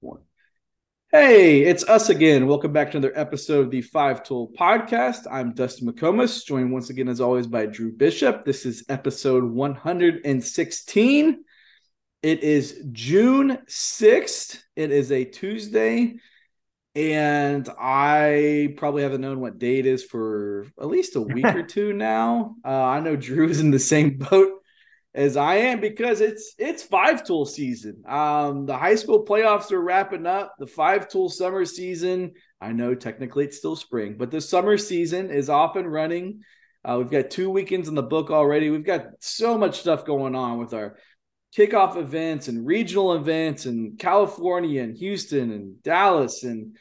one. Hey, it's us again. Welcome back to another episode of the Five Tool Podcast. I'm Dustin McComas, joined once again, as always, by Drew Bishop. This is episode 116. It is June 6th. It is a Tuesday. And I probably haven't known what day it is for at least a week or two now. Uh, I know Drew is in the same boat as I am because it's it's five tool season. Um, the high school playoffs are wrapping up. The five tool summer season. I know technically it's still spring, but the summer season is off and running. Uh, we've got two weekends in the book already. We've got so much stuff going on with our kickoff events and regional events in California and Houston and Dallas and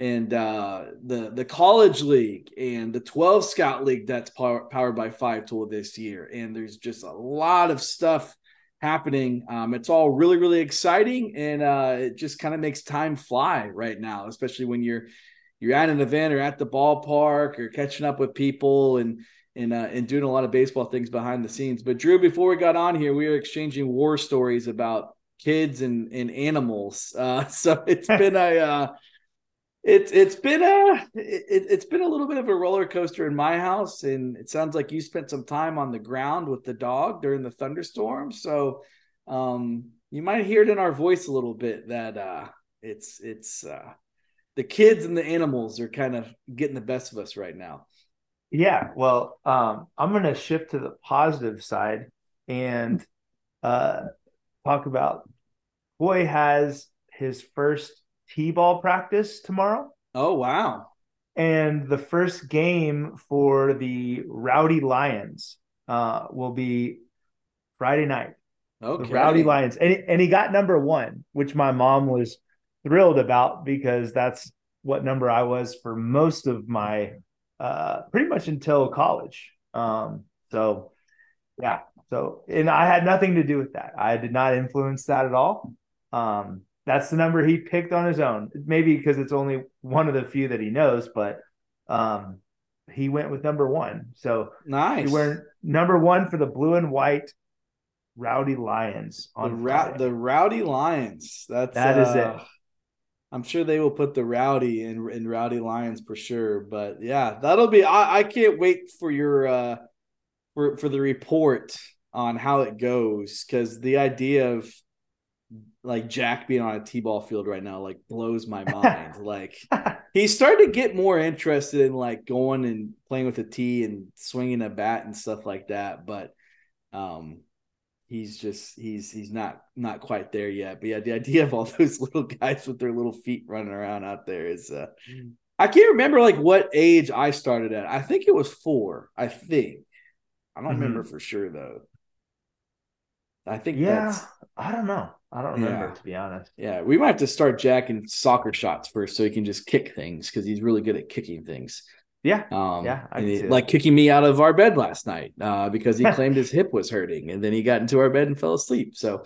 and uh, the the college league and the 12 scout league that's power, powered by five tool this year. And there's just a lot of stuff happening. Um, it's all really really exciting and uh, it just kind of makes time fly right now especially when you're you're at an event or at the ballpark or catching up with people and and uh, and doing a lot of baseball things behind the scenes. But drew before we got on here we were exchanging war stories about kids and and animals. Uh, so it's been a uh, it's it's been a it, has been a little bit of a roller coaster in my house, and it sounds like you spent some time on the ground with the dog during the thunderstorm. So um, you might hear it in our voice a little bit that uh, it's it's uh, the kids and the animals are kind of getting the best of us right now. Yeah, well, um, I'm going to shift to the positive side and uh, talk about boy has his first t-ball practice tomorrow. Oh wow! And the first game for the Rowdy Lions uh, will be Friday night. Okay. The Rowdy Lions, and he, and he got number one, which my mom was thrilled about because that's what number I was for most of my uh, pretty much until college. Um, so yeah, so and I had nothing to do with that. I did not influence that at all. Um, that's the number he picked on his own. Maybe because it's only one of the few that he knows, but um, he went with number one. So nice. He went number one for the blue and white Rowdy Lions on the, the Rowdy Lions. That's that uh, is it. I'm sure they will put the Rowdy in in Rowdy Lions for sure. But yeah, that'll be. I, I can't wait for your uh for for the report on how it goes because the idea of like Jack being on a t-ball field right now like blows my mind. like he's starting to get more interested in like going and playing with a tee and swinging a bat and stuff like that, but um he's just he's he's not not quite there yet. But yeah, the idea of all those little guys with their little feet running around out there is uh I can't remember like what age I started at. I think it was 4, I think. I don't mm-hmm. remember for sure though. I think yeah, I don't know. I don't remember yeah. to be honest. Yeah, we might have to start jacking soccer shots first so he can just kick things because he's really good at kicking things. Yeah, um, yeah, he, like kicking me out of our bed last night uh, because he claimed his hip was hurting, and then he got into our bed and fell asleep. So,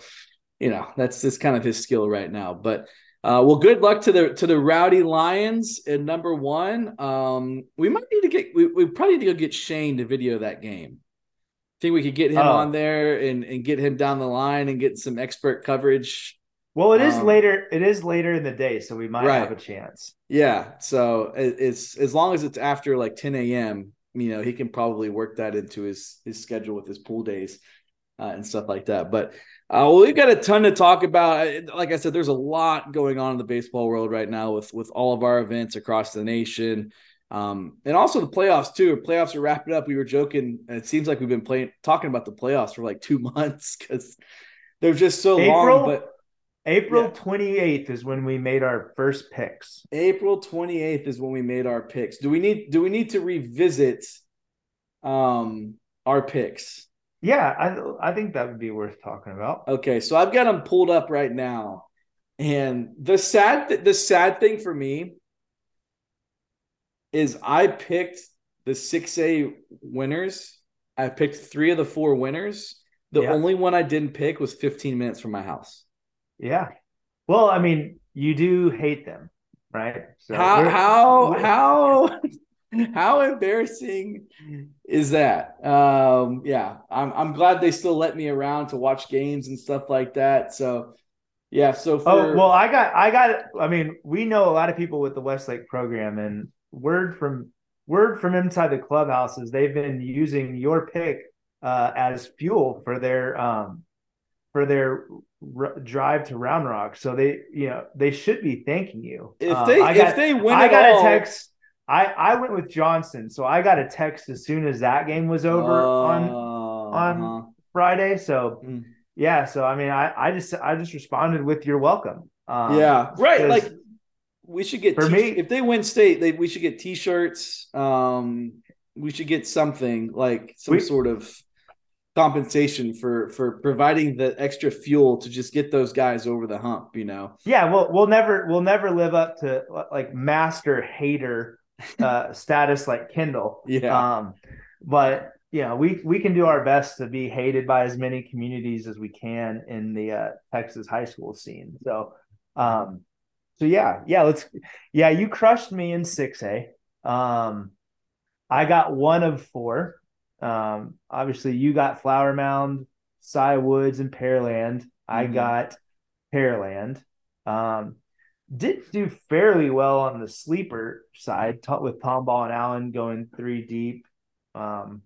you know, that's just kind of his skill right now. But uh, well, good luck to the to the Rowdy Lions in number one. Um, we might need to get we, we probably need to go get Shane to video that game think we could get him oh. on there and, and get him down the line and get some expert coverage. Well, it is um, later. It is later in the day, so we might right. have a chance. Yeah. So it's as long as it's after like 10 a.m. You know, he can probably work that into his his schedule with his pool days uh, and stuff like that. But uh, well, we've got a ton to talk about. Like I said, there's a lot going on in the baseball world right now with with all of our events across the nation. Um, and also the playoffs too. Playoffs are wrapping up. We were joking. It seems like we've been playing talking about the playoffs for like two months because they're just so April, long. But April twenty eighth is when we made our first picks. April twenty eighth is when we made our picks. Do we need do we need to revisit um our picks? Yeah, I I think that would be worth talking about. Okay, so I've got them pulled up right now, and the sad th- the sad thing for me is I picked the 6A winners. I picked three of the four winners. The yeah. only one I didn't pick was 15 minutes from my house. Yeah. Well, I mean, you do hate them, right? So how how how how embarrassing is that? Um, yeah, I'm I'm glad they still let me around to watch games and stuff like that. So Yeah. So oh, for... oh well, I got I got. I mean, we know a lot of people with the Westlake program, and word from word from inside the clubhouse is they've been using your pick uh, as fuel for their um, for their r- drive to Round Rock. So they, you know, they should be thanking you. If um, they got, if they win, I got all... a text. I I went with Johnson, so I got a text as soon as that game was over uh, on on uh-huh. Friday. So. Mm yeah so i mean i i just i just responded with you're welcome um, yeah right like we should get for t- me if they win state they we should get t-shirts um we should get something like some we, sort of compensation for for providing the extra fuel to just get those guys over the hump you know? Yeah well we'll never we'll never live up to like master hater uh status like kendall. Yeah. Um but know, we we can do our best to be hated by as many communities as we can in the uh, Texas high school scene. So, um, so yeah, yeah, let's, yeah, you crushed me in six A. Um, I got one of four. Um, obviously, you got Flower Mound, Cy Woods, and Pearland. Mm-hmm. I got Pearland. Um, did do fairly well on the sleeper side, with Tomball and Allen going three deep. Um,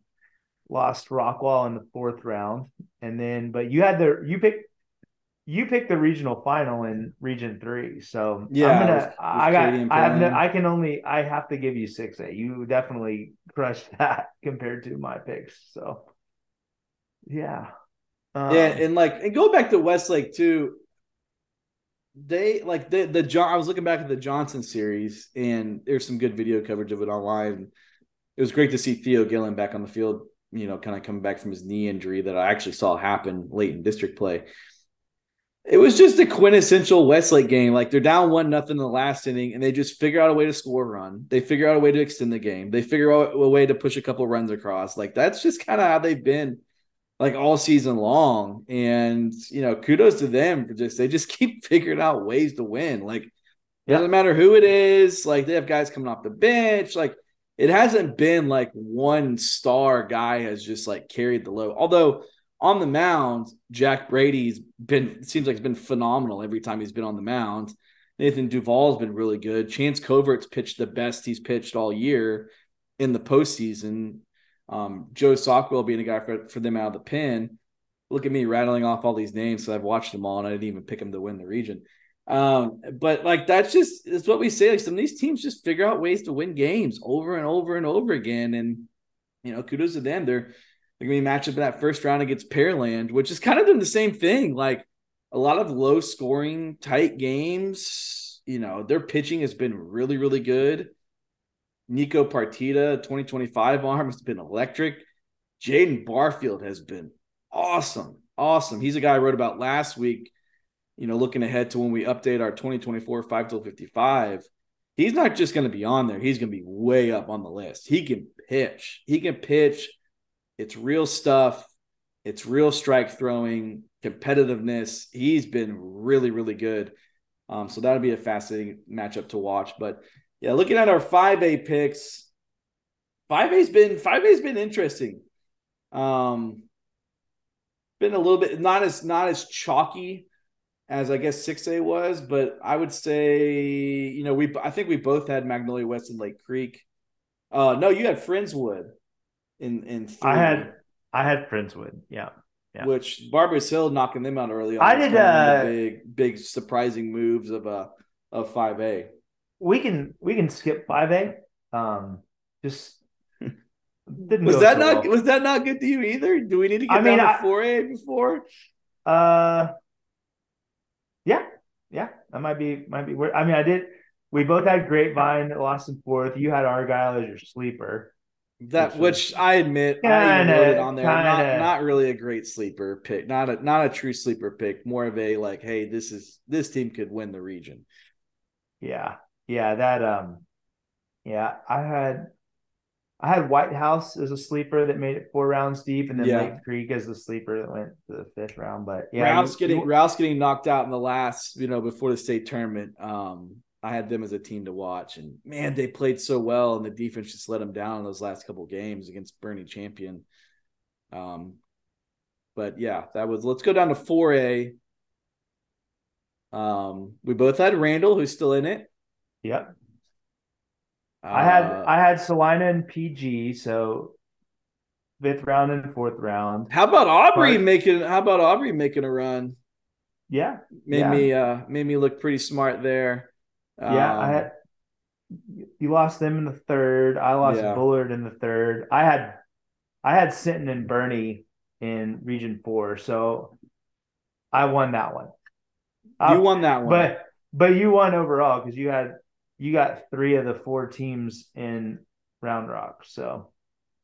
lost Rockwall in the fourth round, and then but you had the you picked you picked the regional final in Region Three. So yeah, I'm gonna with, with I got I have no, I can only I have to give you six A. You definitely crushed that compared to my picks. So yeah. Um, yeah, and like and go back to Westlake too. They like the the John. I was looking back at the Johnson series, and there's some good video coverage of it online. It was great to see Theo Gillen back on the field you know, kind of coming back from his knee injury that I actually saw happen late in district play. It was just a quintessential Westlake game. Like they're down one nothing in the last inning, and they just figure out a way to score a run. They figure out a way to extend the game. They figure out a way to push a couple runs across. Like that's just kind of how they've been like all season long. And you know, kudos to them for just they just keep figuring out ways to win. Like it doesn't matter who it is. Like they have guys coming off the bench. Like it hasn't been like one star guy has just like carried the load. Although on the mound, Jack Brady's been seems like it's been phenomenal every time he's been on the mound. Nathan Duval's been really good. Chance Covert's pitched the best he's pitched all year in the postseason. Um, Joe Sockwell being a guy for, for them out of the pen. Look at me rattling off all these names. So I've watched them all and I didn't even pick them to win the region. Um, but like that's just it's what we say. Like some of these teams just figure out ways to win games over and over and over again. And you know, kudos to them. They're they're gonna be matched up in that first round against Pearland, which is kind of doing the same thing. Like a lot of low scoring, tight games. You know, their pitching has been really, really good. Nico Partida, 2025 arm has been electric. Jaden Barfield has been awesome. Awesome. He's a guy I wrote about last week you know, looking ahead to when we update our 2024 5 Tool 55, he's not just going to be on there. He's going to be way up on the list. He can pitch. He can pitch. It's real stuff. It's real strike throwing, competitiveness. He's been really, really good. Um, so that'll be a fascinating matchup to watch. But yeah, looking at our 5A picks, 5A's been 5A's been interesting. Um, been a little bit not as not as chalky as I guess six A was, but I would say you know we I think we both had Magnolia West and Lake Creek. Uh, no, you had Friendswood in in. Three, I had I had Friendswood, yeah, yeah. Which Barbers Hill knocking them out early on. I did uh, big big surprising moves of uh of five A. We can we can skip five A. Um, just was that so not well. was that not good to you either? Do we need to get I mean, down to four A before? Uh yeah, yeah, that might be might be. I mean, I did. We both had Grapevine lost in fourth. You had Argyle as your sleeper. That which, which I admit kinda, I noted on there. Not not really a great sleeper pick. Not a not a true sleeper pick. More of a like, hey, this is this team could win the region. Yeah. Yeah, that um yeah, I had I had White House as a sleeper that made it four rounds deep, and then yeah. Lake Creek as the sleeper that went to the fifth round. But yeah, Rouse getting Rouse getting knocked out in the last, you know, before the state tournament. Um, I had them as a team to watch, and man, they played so well, and the defense just let them down in those last couple games against Boerne Champion. Um, but yeah, that was. Let's go down to four A. Um, we both had Randall, who's still in it. Yep. Uh, I had I had Celina and PG, so fifth round and fourth round. How about Aubrey but, making? How about Aubrey making a run? Yeah, made yeah. me uh made me look pretty smart there. Yeah, um, I had. You lost them in the third. I lost yeah. Bullard in the third. I had, I had Sinton and Boerne in Region Four, so I won that one. You uh, won that one, but but you won overall because you had you got three of the four teams in Round Rock. So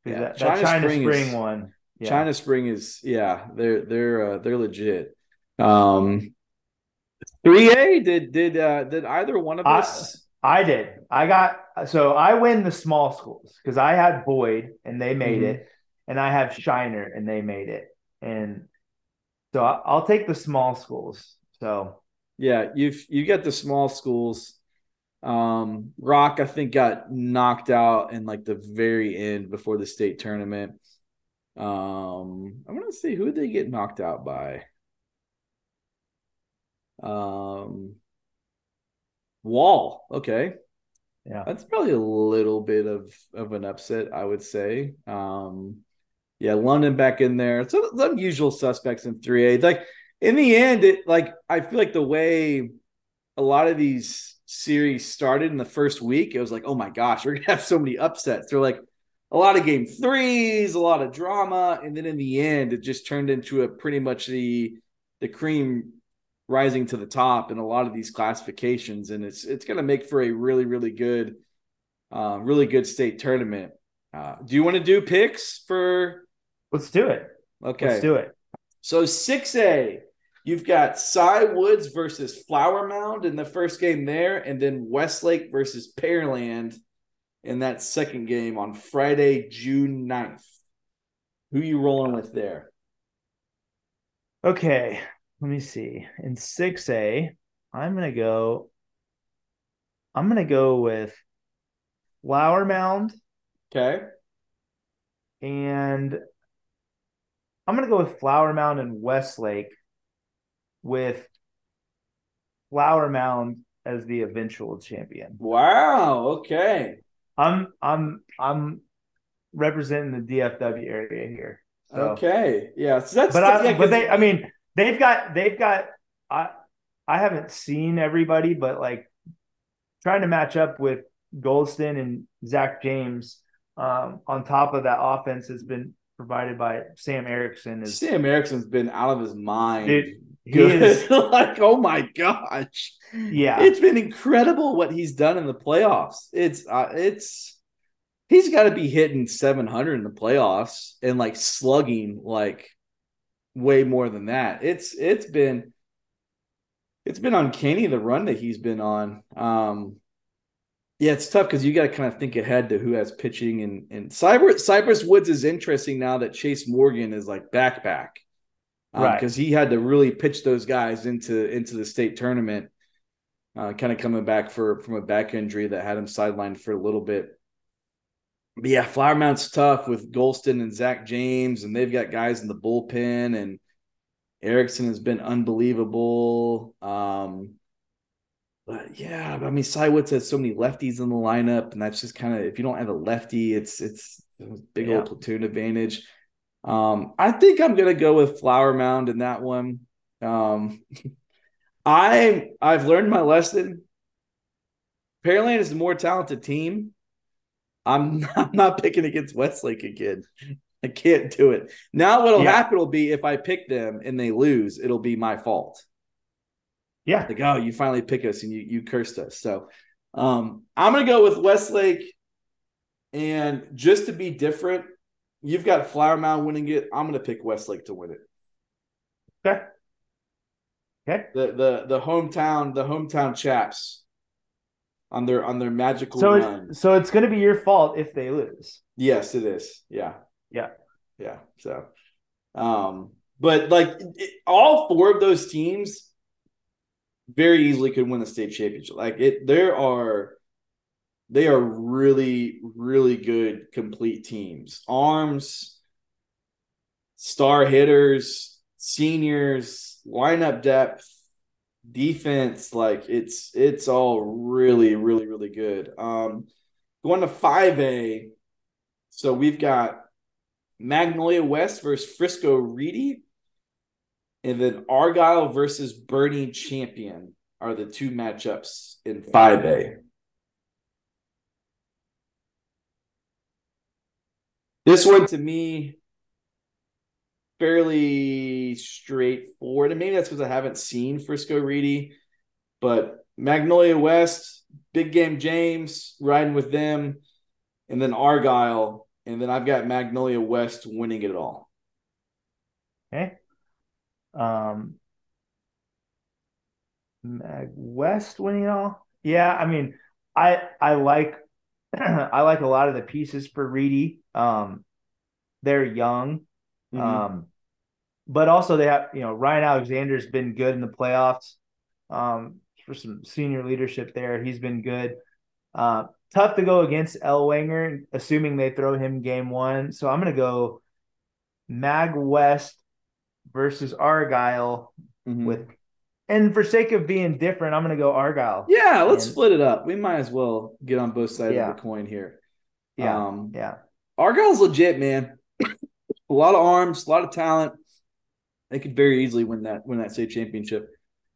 yeah, that, China, that China Spring, Spring is, one. Yeah. China Spring is yeah, they're they're uh, they're legit. Um, three A did did uh, did either one of us? I, I did. I got so I win the small schools because I had Boyd and they made mm-hmm. it, and I have Shiner and they made it, and so I'll take the small schools. So yeah, you've you get the small schools. Um, Rock, I think, got knocked out in like the very end before the state tournament. Um, I'm gonna see who they get knocked out by. Um, Wall. Okay, yeah, that's probably a little bit of of an upset, I would say. Um, yeah, London back in there. So some usual suspects in three A. Like in the end, it like I feel like the way a lot of these series started in the first week, it was like, oh my gosh, we're gonna have so many upsets. They're like a lot of game threes, a lot of drama, and then in the end, it just turned into a pretty much the the cream rising to the top in a lot of these classifications, and it's it's gonna make for a really really good, uh, really good state tournament. Uh, do you want to do picks for? Let's do it. Okay, let's do it. So six A. You've got Cy Woods versus Flower Mound in the first game there, and then Westlake versus Pearland in that second game on Friday, June 9th. Who you rolling with there? Okay, let me see. In 6A, I'm going to go I'm going to go with Flower Mound. Okay. And I'm going to go with Flower Mound and Westlake with Flower Mound as the eventual champion. Wow. Okay. I'm I'm I'm representing the DFW area here. So. Okay. Yeah. So that's but I, yeah, but they I mean they've got they've got I I haven't seen everybody, but like trying to match up with Goldston and Zach James um, on top of that offense has been provided by Sam Erickson. Is, Sam Erickson's been out of his mind. It, good. Is, like, oh my gosh. Yeah. It's been incredible what he's done in the playoffs. It's uh, it's he's got to be hitting 700 in the playoffs and like slugging like way more than that. It's it's been it's been uncanny the run that he's been on. Um yeah, it's tough because you got to kind of think ahead to who has pitching and and Cyber Cypress Woods is interesting now that Chase Morgan is like back back um, right? Because he had to really pitch those guys into into the state tournament, uh, kind of coming back for from a back injury that had him sidelined for a little bit. But yeah, Flower Mound's tough with Golston and Zach James, and they've got guys in the bullpen, and Erickson has been unbelievable. Um, but yeah, I mean, Cy Woods has so many lefties in the lineup, and that's just kind of if you don't have a lefty, it's it's a big yeah. old platoon advantage. Um, I think I'm gonna go with Flower Mound in that one. Um, I I've learned my lesson. Pearland is the more talented team. I'm I'm not picking against Westlake again. I can't do it. Now what'll yeah. happen will be if I pick them and they lose, it'll be my fault. Yeah. Like, oh, you finally pick us and you you cursed us. So um, I'm gonna go with Westlake. And just to be different, You've got Flower Mound winning it. I'm going to pick Westlake to win it. Okay. Okay. The the the hometown the hometown chaps on their on their magical so run. It's, so it's going to be your fault if they lose. Yes, it is. Yeah. Yeah. Yeah. So, um, but like it, all four of those teams very easily could win the state championship. Like it, there are they are really, really good complete teams. Arms, star hitters, seniors, lineup depth. Defense, like it's it's all really, really, really good. Um going to 5A. So we've got Magnolia West versus Frisco Reedy. And then Argyle versus Boerne Champion are the two matchups in 5A. This one to me, fairly straightforward. And maybe that's because I haven't seen Frisco Reedy, but Magnolia West, big game James, riding with them, and then Argyle. And then I've got Magnolia West winning it all. Okay. Um, Mag West winning it all. Yeah, I mean, I I like I like a lot of the pieces for Reedy. Um, they're young, mm-hmm. um, but also they have you know Ryan Alexander's been good in the playoffs. Um, for some senior leadership there, he's been good. Uh, tough to go against Ellwanger, assuming they throw him game one. So I'm gonna go Mag West versus Argyle mm-hmm. with and for sake of being different, I'm gonna go Argyle. Yeah, let's and, split it up. We might as well get on both sides yeah. of the coin here. Yeah. Um, yeah. Argyle's legit, man. A lot of arms, a lot of talent. They could very easily win that win that state championship.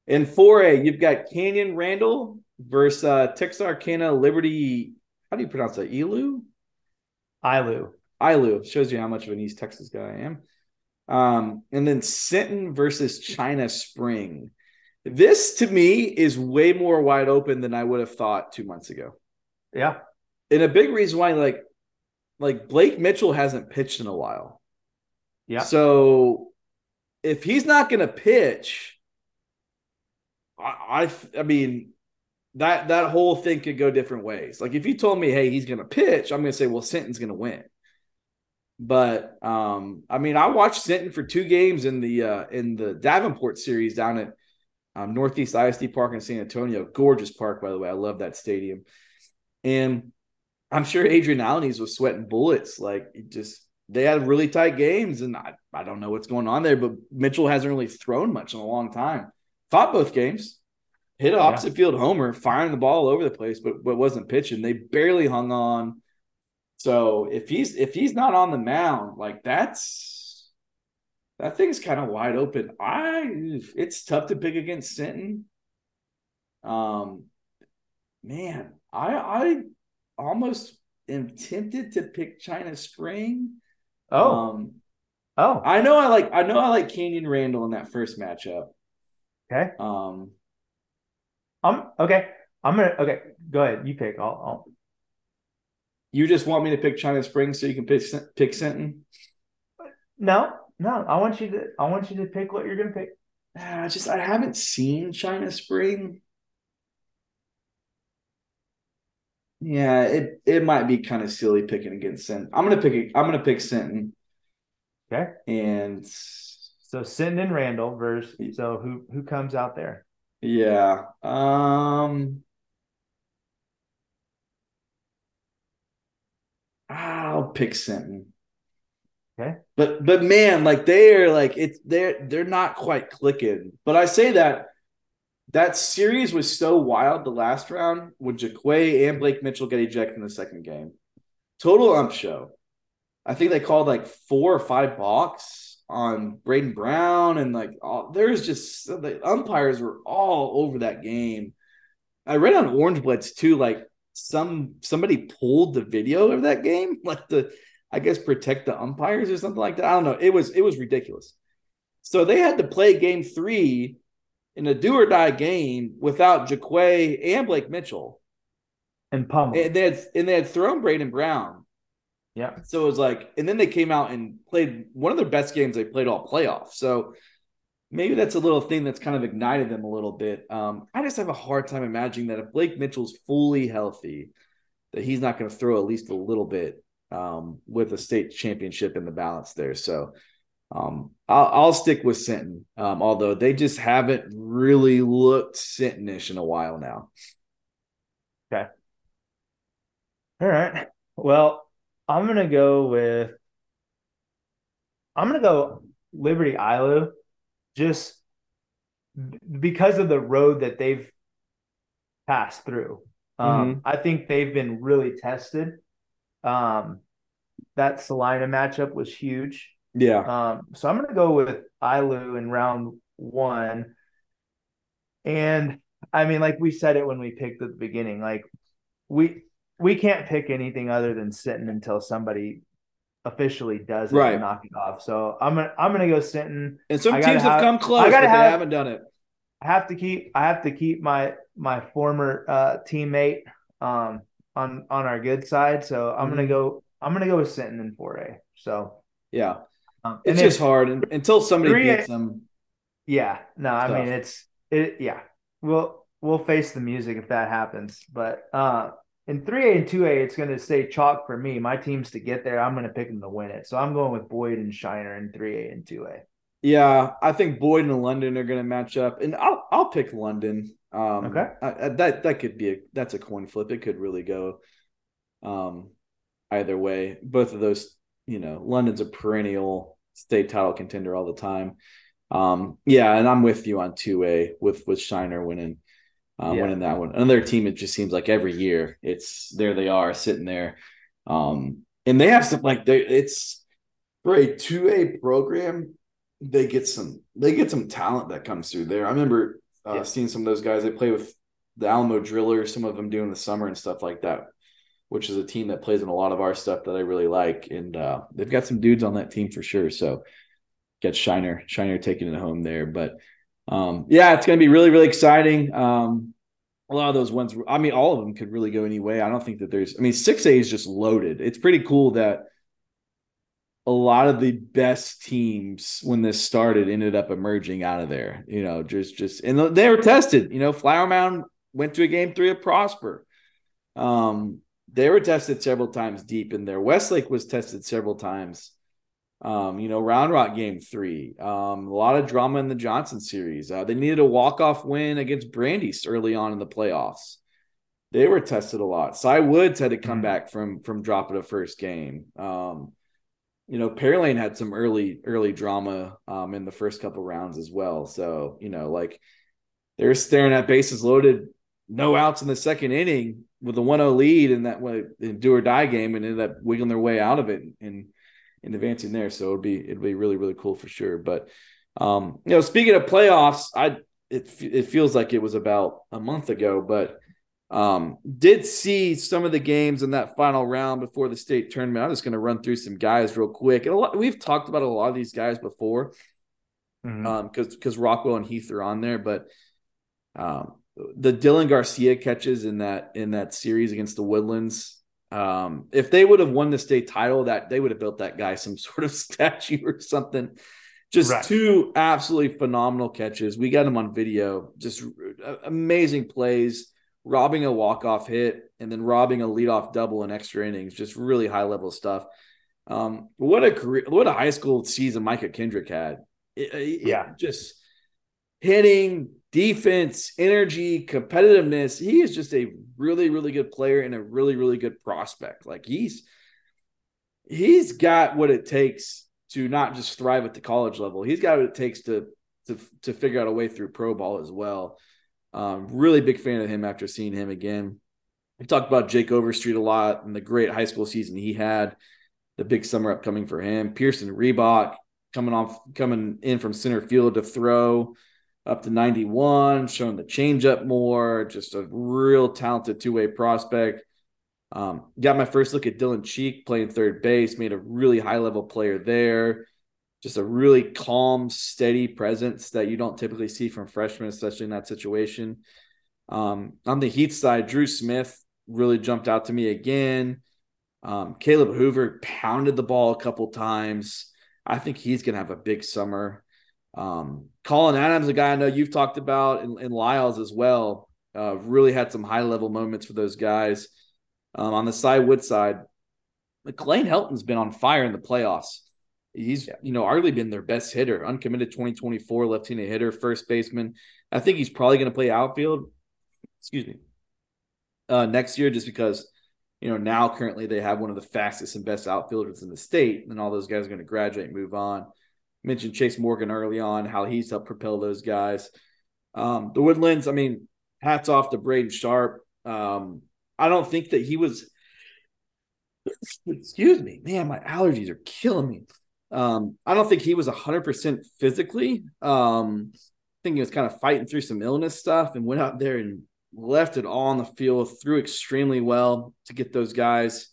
In 4A, you've got Canyon Randall versus uh, Texarkana Liberty. How do you pronounce that? Elu? Ilu. Ilu. Shows you how much of an East Texas guy I am. Um, and then Sinton versus China Spring. This to me is way more wide open than I would have thought two months ago. Yeah. And a big reason why, like, like Blake Mitchell hasn't pitched in a while. Yeah. So if he's not going to pitch, I, I, I mean, that that whole thing could go different ways. Like if you told me, hey, he's going to pitch, I'm going to say, well, Sinton's going to win. But um, I mean, I watched Sinton for two games in the uh, in the Davenport series down at um, Northeast ISD Park in San Antonio. Gorgeous park, by the way. I love that stadium. And I'm sure Adrian Alanis was sweating bullets. Like just they had really tight games, and I, I don't know what's going on there, but Mitchell hasn't really thrown much in a long time. Fought both games, hit an opposite yeah. field homer, firing the ball all over the place, but but wasn't pitching. They barely hung on. So if he's if he's not on the mound, like that's that thing's kind of wide open. I it's tough to pick against Sinton. Um, man, I I almost am tempted to pick China Spring. Oh, um, oh, I know I like I know I like Canyon Randall in that first matchup. Okay. Um, I'm okay. I'm gonna okay. Go ahead. You pick. I'll, I'll you just want me to pick China Springs so you can pick pick Sinton? No, no. I want you to. I want you to pick what you're going to pick. Uh, just I haven't seen China Spring. Yeah, it it might be kind of silly picking against Sinton. I'm gonna pick. I'm gonna pick Sinton. Okay. And so Sinton and Randall versus. So who who comes out there? Yeah. Um. I'll pick Sinton. Okay. But but man, like they're like it's they're they're not quite clicking. But I say that that series was so wild the last round when Jaquay and Blake Mitchell get ejected in the second game. Total ump show. I think they called like four or five balks on Braden Brown and like all, there's just the umpires were all over that game. I read on Orange Blitz too, like some somebody pulled the video of that game, like the I guess protect the umpires or something like that. I don't know. It was it was ridiculous. So they had to play game three in a do or die game without Jaquay and Blake Mitchell. And Pummel. And they had and they had thrown Braden Brown. Yeah. So it was like, and then they came out and played one of their best games they played all playoffs. So maybe that's a little thing that's kind of ignited them a little bit. Um, I just have a hard time imagining that if Blake Mitchell's fully healthy, that he's not going to throw at least a little bit um, with a state championship in the balance there. So um, I'll, I'll, stick with Sinton, um, although they just haven't really looked Sintonish in a while now. Okay. All right. Well, I'm gonna go with. I'm gonna go Liberty Eylau just because of the road that they've passed through. Um, mm-hmm. I think they've been really tested. Um, that Celina matchup was huge. Yeah. Um, so I'm going to go with Eylau in round one. And I mean, like we said it when we picked at the beginning, like we we can't pick anything other than Sinton until somebody officially does it right. and knock it off. So I'm gonna I'm gonna go Sinton. And some teams have, have come close, I gotta but have, they haven't done it. I have to keep I have to keep my my former uh, teammate um, on on our good side. So I'm mm-hmm. gonna go I'm gonna go with Sinton in 4A. So yeah, um, it's just hard and, until somebody gets them. Yeah, no, I mean it's it. Yeah, we'll we'll face the music if that happens. But uh, in 3A and 2A, it's going to stay chalk for me. My teams to get there, I'm going to pick them to win it. So I'm going with Boyd and Shiner in 3A and 2A. Yeah, I think Boyd and London are going to match up, and I'll I'll pick London. Um, okay, I, I, that that could be a that's a coin flip. It could really go um, either way. Both of those, you know, London's a perennial state title contender all the time. Um, yeah, and I'm with you on two A with with Shiner winning uh, yeah. winning that one. Another team, it just seems like every year it's there they are sitting there. Um, and they have some like they it's for a two A program, they get some they get some talent that comes through there. I remember uh, yeah. seeing some of those guys. They play with the Alamo Drillers, some of them doing the summer and stuff like that, which is a team that plays in a lot of our stuff that I really like. And uh, they've got some dudes on that team for sure. So get Shiner, Shiner taking it home there. But um, yeah, it's going to be really, really exciting. Um, a lot of those ones, I mean, all of them could really go any way. I don't think that there's, I mean, 6A is just loaded. It's pretty cool that a lot of the best teams when this started ended up emerging out of there, you know, just, just, and they were tested, you know, Flower Mound went to a game three of Prosper. Um, they were tested several times deep in there. Westlake was tested several times um, you know, Round Rock game three. Um, a lot of drama in the Johnson series. Uh, they needed a walk-off win against Brandeis early on in the playoffs. They were tested a lot. Cy Woods had to come mm-hmm. back from from dropping a first game. Um, you know, Pearland had some early early drama um, in the first couple rounds as well. So you know, like they're staring at bases loaded, no outs in the second inning with a 1-0 lead in that way in do or die game, and ended up wiggling their way out of it and and advancing there. So it'd be it'd be really really cool for sure. But um, you know, speaking of playoffs, I it it feels like it was about a month ago, but um, did see some of the games in that final round before the state tournament. I'm just going to run through some guys real quick. And a lot, we've talked about a lot of these guys before, mm-hmm. um, because because Rockwall and Heath are on there, but um, the Dylan Garcia catches in that in that series against the Woodlands um, if they would have won the state title, that they would have built that guy some sort of statue or something. Just right. two absolutely phenomenal catches. We got him on video. Just amazing plays, robbing a walk off hit and then robbing a leadoff double in extra innings. Just really high level stuff. Um, what a career, what a high school season Micah Kendrick had. It, it, yeah, just hitting, defense, energy, competitiveness. He is just a really, really good player and a really, really good prospect. Like he's he's got what it takes to not just thrive at the college level. He's got what it takes to to to figure out a way through pro ball as well. Um, really big fan of him after seeing him again. We talked about Jake Overstreet a lot and the great high school season he had. The big summer upcoming for him. Pearson Reebok coming off coming in from center field to throw up to 91, showing the changeup more, just a real talented two way prospect. Um, got my first look at Dylan Cheek playing third base, made a really high level player there. Just a really calm, steady presence that you don't typically see from freshmen, especially in that situation. Um, on the Heath side, Drew Smith really jumped out to me again. Um, Caleb Hoover pounded the ball a couple times. I think he's going to have a big summer. Um, Colin Adams, a guy I know you've talked about, and, and Lyles as well, uh, really had some high level moments for those guys. Um, on the Cy Wood side, McLean Helton's been on fire in the playoffs. He's, yeah. you know, arguably been their best hitter, uncommitted 2024 left-handed hitter, first baseman. I think he's probably going to play outfield. Excuse me. Uh, next year, just because you know now currently they have one of the fastest and best outfielders in the state, and all those guys are going to graduate and move on mentioned Chase Morgan early on, how he's helped propel those guys. Um, the Woodlands, I mean, hats off to Braden Sharp. Um, I don't think that he was. Excuse me, man, my allergies are killing me. Um, I don't think he was 100% physically. Um, I think he was kind of fighting through some illness stuff and went out there and left it all on the field, threw extremely well to get those guys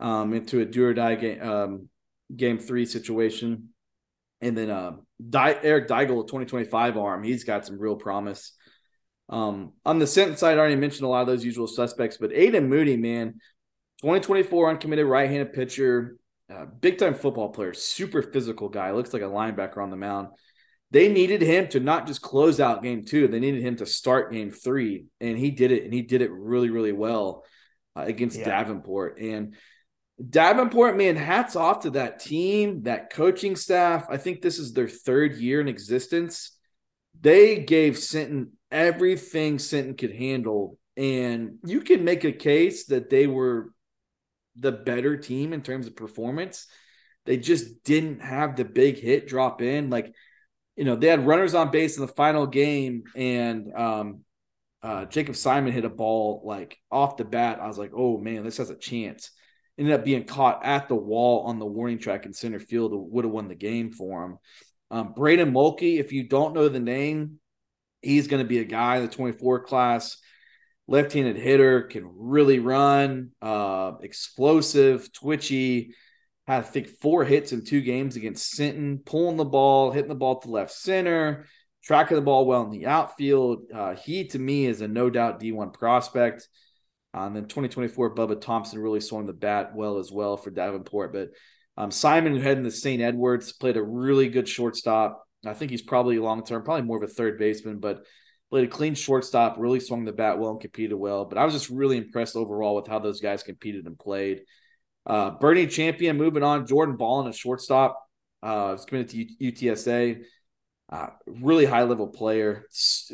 um, into a do or die game, um, game three situation. And then uh, Di- Eric Deigel, 2025 arm, he's got some real promise. Um, on the Sinton side, I already mentioned a lot of those usual suspects, but Aiden Moody, man, 2024 uncommitted right-handed pitcher, uh, big time football player, super physical guy, looks like a linebacker on the mound. They needed him to not just close out game two, they needed him to start game three, and he did it, and he did it really, really well uh, against yeah. Davenport. And Davenport, man, hats off to that team, that coaching staff. I think this is their third year in existence. They gave Sinton everything Sinton could handle. And you can make a case that they were the better team in terms of performance. They just didn't have the big hit drop in. Like, you know, they had runners on base in the final game, and um, uh, Jacob Simon hit a ball like off the bat. I was like, oh man, this has a chance ended up being caught at the wall on the warning track in center field would have won the game for him. Um, Braden Mulkey, if you don't know the name, he's going to be a guy in the 24 class, left-handed hitter, can really run, uh, explosive, twitchy. Had I think four hits in two games against Sinton, pulling the ball, hitting the ball to left center, tracking the ball well in the outfield. Uh, he to me is a no doubt D1 prospect. Um, and then 2024, Bubba Thompson really swung the bat well as well for Davenport. But um, Simon, who heading to St. Edwards, played a really good shortstop. I think he's probably long term, probably more of a third baseman, but played a clean shortstop, really swung the bat well and competed well. But I was just really impressed overall with how those guys competed and played. Uh, Boerne Champion moving on, Jordan Ballin, a shortstop, uh, committed to UTSA. Uh, really high level player,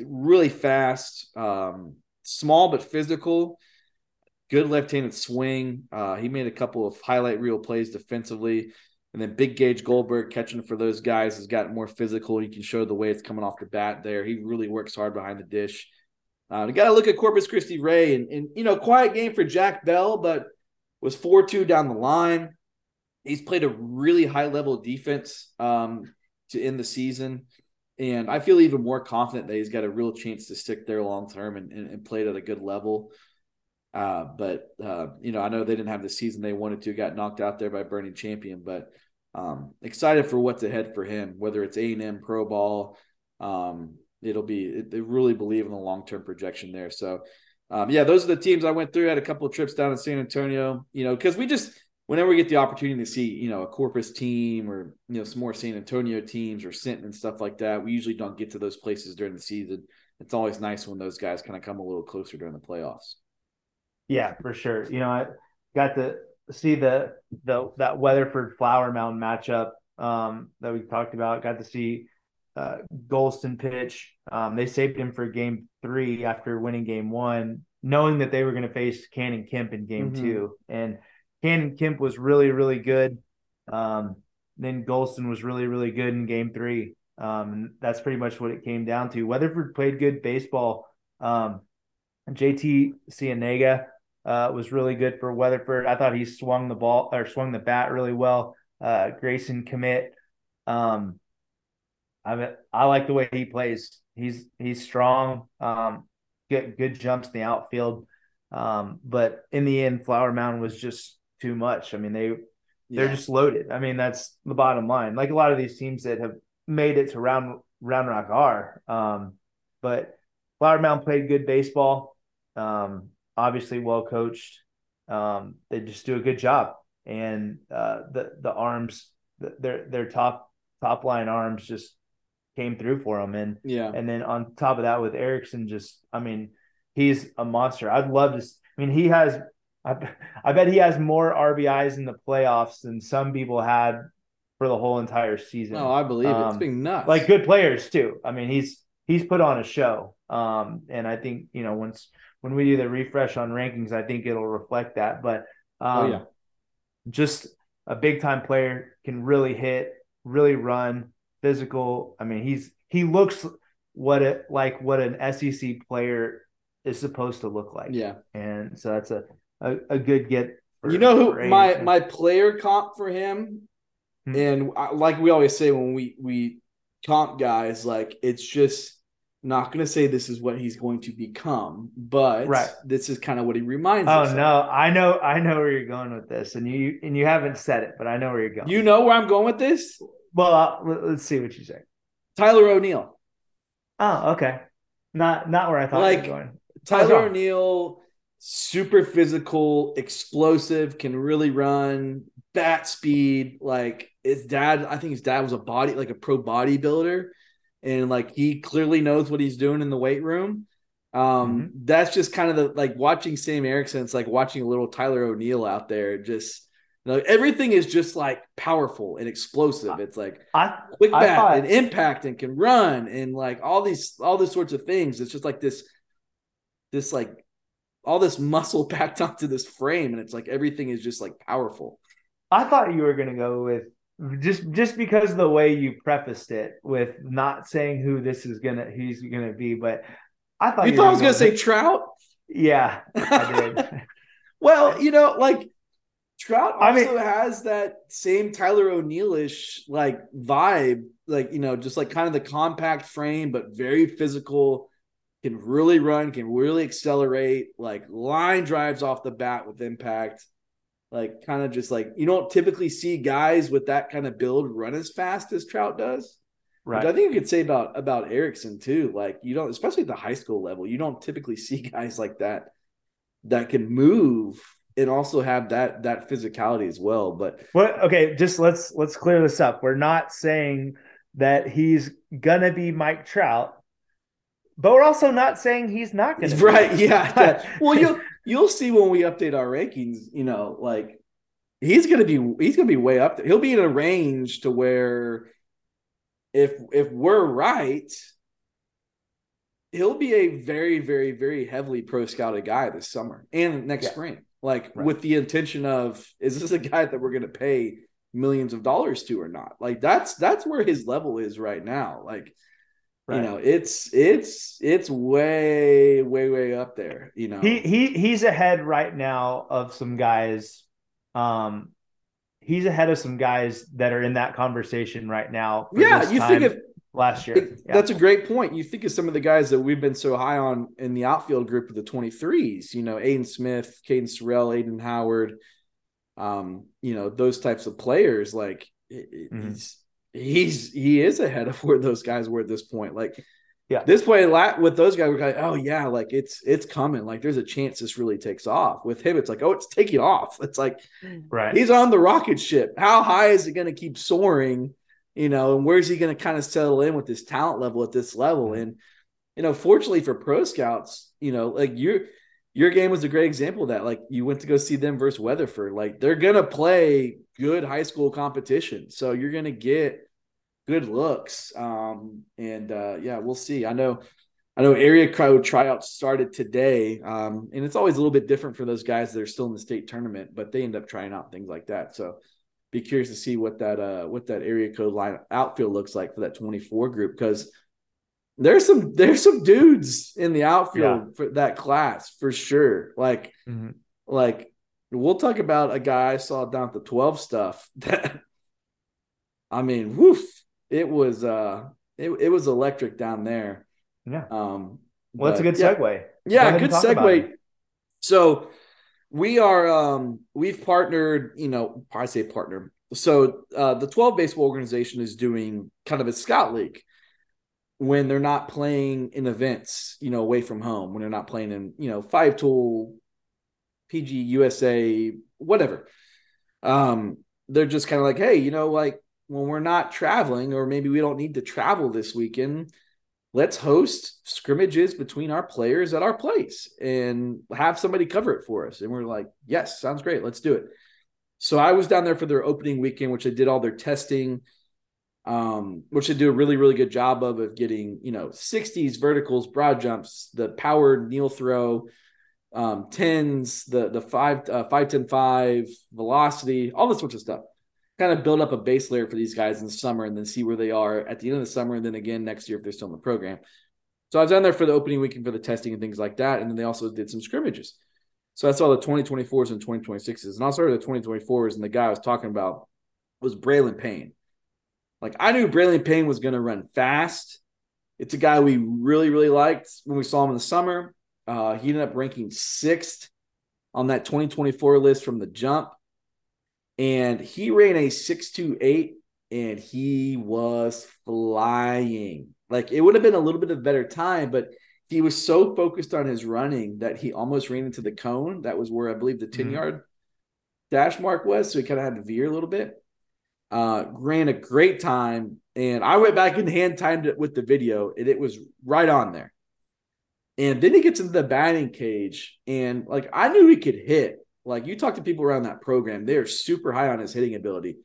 really fast, um, small but physical good left-handed swing. Uh, he made a couple of highlight reel plays defensively. And then Big Gage Goldberg catching for those guys has gotten more physical. He can show the way it's coming off the bat there. He really works hard behind the dish. Uh, you got to look at Corpus Christi Ray and, and, you know, quiet game for Jack Bell, but was 4 2 down the line. He's played a really high level defense um, to end the season. And I feel even more confident that he's got a real chance to stick there long term and, and, and play at a good level. Uh, but uh, you know, I know they didn't have the season they wanted to. Got knocked out there by Boerne Champion, but um, excited for what's ahead for him. Whether it's A and M pro ball, um, it'll be. They really believe in the long term projection there. So, um, yeah, those are the teams I went through. I had a couple of trips down in San Antonio. You know, because we just whenever we get the opportunity to see, you know, a Corpus team or you know some more San Antonio teams or Sinton and stuff like that, we usually don't get to those places during the season. It's always nice when those guys kind of come a little closer during the playoffs. Yeah, for sure. You know, I got to see the the that Weatherford Flower Mound matchup um, that we talked about. Got to see uh, Golston pitch. Um, they saved him for game three after winning game one, knowing that they were going to face Cannon Kemp in game mm-hmm. two. And Cannon Kemp was really, really good. Um, then Golston was really, really good in game three. Um, and that's pretty much what it came down to. Weatherford played good baseball. Um, JT Cienega uh, was really good for Weatherford. I thought he swung the ball or swung the bat really well. Uh, Grayson commit. Um, I mean, I like the way he plays. He's he's strong. Um, get good jumps in the outfield. Um, but in the end, Flower Mound was just too much. I mean, they they're yeah. just loaded. I mean, that's the bottom line. Like a lot of these teams that have made it to round Round Rock are. Um, but Flower Mound played good baseball. Um, obviously well coached. Um, they just do a good job, and uh, the the arms, their their top top line arms just came through for them, and yeah, and then on top of that with Erickson, just I mean, he's a monster. I'd love to. I mean, he has. I, I bet he has more RBIs in the playoffs than some people had for the whole entire season. Oh, I believe um, it. has been nuts. Like good players too. I mean, he's he's put on a show. Um, and I think you know once when we do the refresh on rankings, I think it'll reflect that. But um, oh, yeah. just a big time player can really hit, really run, physical. I mean, he's he looks what it like what an SEC player is supposed to look like. Yeah, and so that's a a, a good get. For, you know who my my player comp for him, hmm. and I, like we always say when we we comp guys, like it's just not going to say this is what he's going to become, but right. this is kind of what he reminds oh, us. Oh no, I know, I know where you're going with this, and you and you haven't said it, but I know where you're going. You know where I'm going with this? Well, uh, let's see what you say. Tyler O'Neill. Oh, okay. Not not where I thought like, you were going. Tyler O'Neill, super physical, explosive, can really run, bat speed. Like his dad, I think his dad was a body, like a pro bodybuilder and like he clearly knows what he's doing in the weight room. Um, mm-hmm. that's just kind of the like watching Sam Erickson. It's like watching a little Tyler O'Neill out there. Just you know, everything is just like powerful and explosive. It's like I, quick bat thought, and impact and can run and like all these all these sorts of things. It's just like this this like all this muscle packed onto this frame, and it's like everything is just like powerful. I thought you were gonna go with just just because the way you prefaced it with not saying who this is gonna he's gonna be, but I thought you, you thought I was gonna say Trout. Yeah, I did. well, you know, like Trout also I mean, has that same Tyler O'Neillish like vibe, like you know, just like kind of the compact frame, but very physical. Can really run, can really accelerate, like line drives off the bat with impact like kind of just like you don't typically see guys with that kind of build run as fast as Trout does. Right. Which I think you could say about about Erickson too. Like you don't, especially at the high school level, you don't typically see guys like that that can move and also have that that physicality as well. But what? Okay, just let's let's clear this up. We're not saying that he's gonna be Mike Trout, but we're also not saying he's not gonna. Right? Yeah. yeah. Well, you you'll see when we update our rankings, you know, like he's gonna be he's gonna be way up there. He'll be in a range to where if if we're right, he'll be a very, very, very heavily pro scouted guy this summer and next yeah. spring. Like right. with the intention of is this a guy that we're gonna pay millions of dollars to or not? Like that's that's where his level is right now. Like Right. You know, it's it's it's way way way up there. You know, he he he's ahead right now of some guys. Um, he's ahead of some guys that are in that conversation right now. Yeah, you think of last year. Yeah. That's a great point. You think of some of the guys that we've been so high on in the outfield group of the 23s, you know, Aiden Smith, Caden Sorrell, Aiden Howard, um, you know, those types of players, like it, mm-hmm. He's he is ahead of where those guys were at this point. Like, yeah, this point with those guys, we're like, oh yeah, like it's it's coming. Like, there's a chance this really takes off. With him, it's like, oh, it's taking off. It's like, right, he's on the rocket ship. How high is it going to keep soaring? You know, and where's he going to kind of settle in with this talent level at this level? Mm-hmm. And you know, fortunately for pro scouts, you know, like you your game was a great example of that. Like you went to go see them versus Weatherford. Like they're gonna play good high school competition, so you're gonna get good looks. Um, and uh, yeah, we'll see. I know, I know area code tryouts started today, um, and it's always a little bit different for those guys that are still in the state tournament, but they end up trying out things like that. So be curious to see what that uh what that area code line outfield looks like for that 24 group because there's some there's some dudes in the outfield yeah. for that class for sure. Like mm-hmm. like we'll talk about a guy I saw down at the 12 stuff that I mean, woof, it was uh it, it was electric down there. Yeah. Um well, that's a good segue. Yeah, yeah good segue. So we are um we've partnered, you know, I say partner. So uh the 12 baseball organization is doing kind of a scout league when they're not playing in events, you know, away from home, when they're not playing in, you know, five tool, PG USA, whatever. Um, they're just kind of like, hey, you know, like when we're not traveling, or maybe we don't need to travel this weekend, let's host scrimmages between our players at our place and have somebody cover it for us. And we're like, yes, sounds great. Let's do it. So I was down there for their opening weekend, which I did all their testing, um, which they do a really, really good job of of getting, you know, 60s verticals, broad jumps, the powered kneel throw, um, tens, the the five uh, five ten five velocity, all this sorts of stuff kind of build up a base layer for these guys in the summer and then see where they are at the end of the summer and then again next year if they're still in the program. So I was down there for the opening weekend for the testing and things like that. And then they also did some scrimmages. So I saw the 2024s and 2026s. And I saw the 2024s, and the guy I was talking about was Braylon Payne. Like I knew Braylon Payne was going to run fast. It's a guy we really, really liked when we saw him in the summer. Uh, he ended up ranking sixth on that 2024 list from the jump. And he ran a 628 and he was flying. Like it would have been a little bit of better time, but he was so focused on his running that he almost ran into the cone. That was where I believe the 10 mm-hmm. yard dash mark was. So he kind of had to veer a little bit. Uh, ran a great time. And I went back and hand timed it with the video, and it was right on there. And then he gets into the batting cage, and like I knew he could hit. Like you talk to people around that program, they are super high on his hitting ability.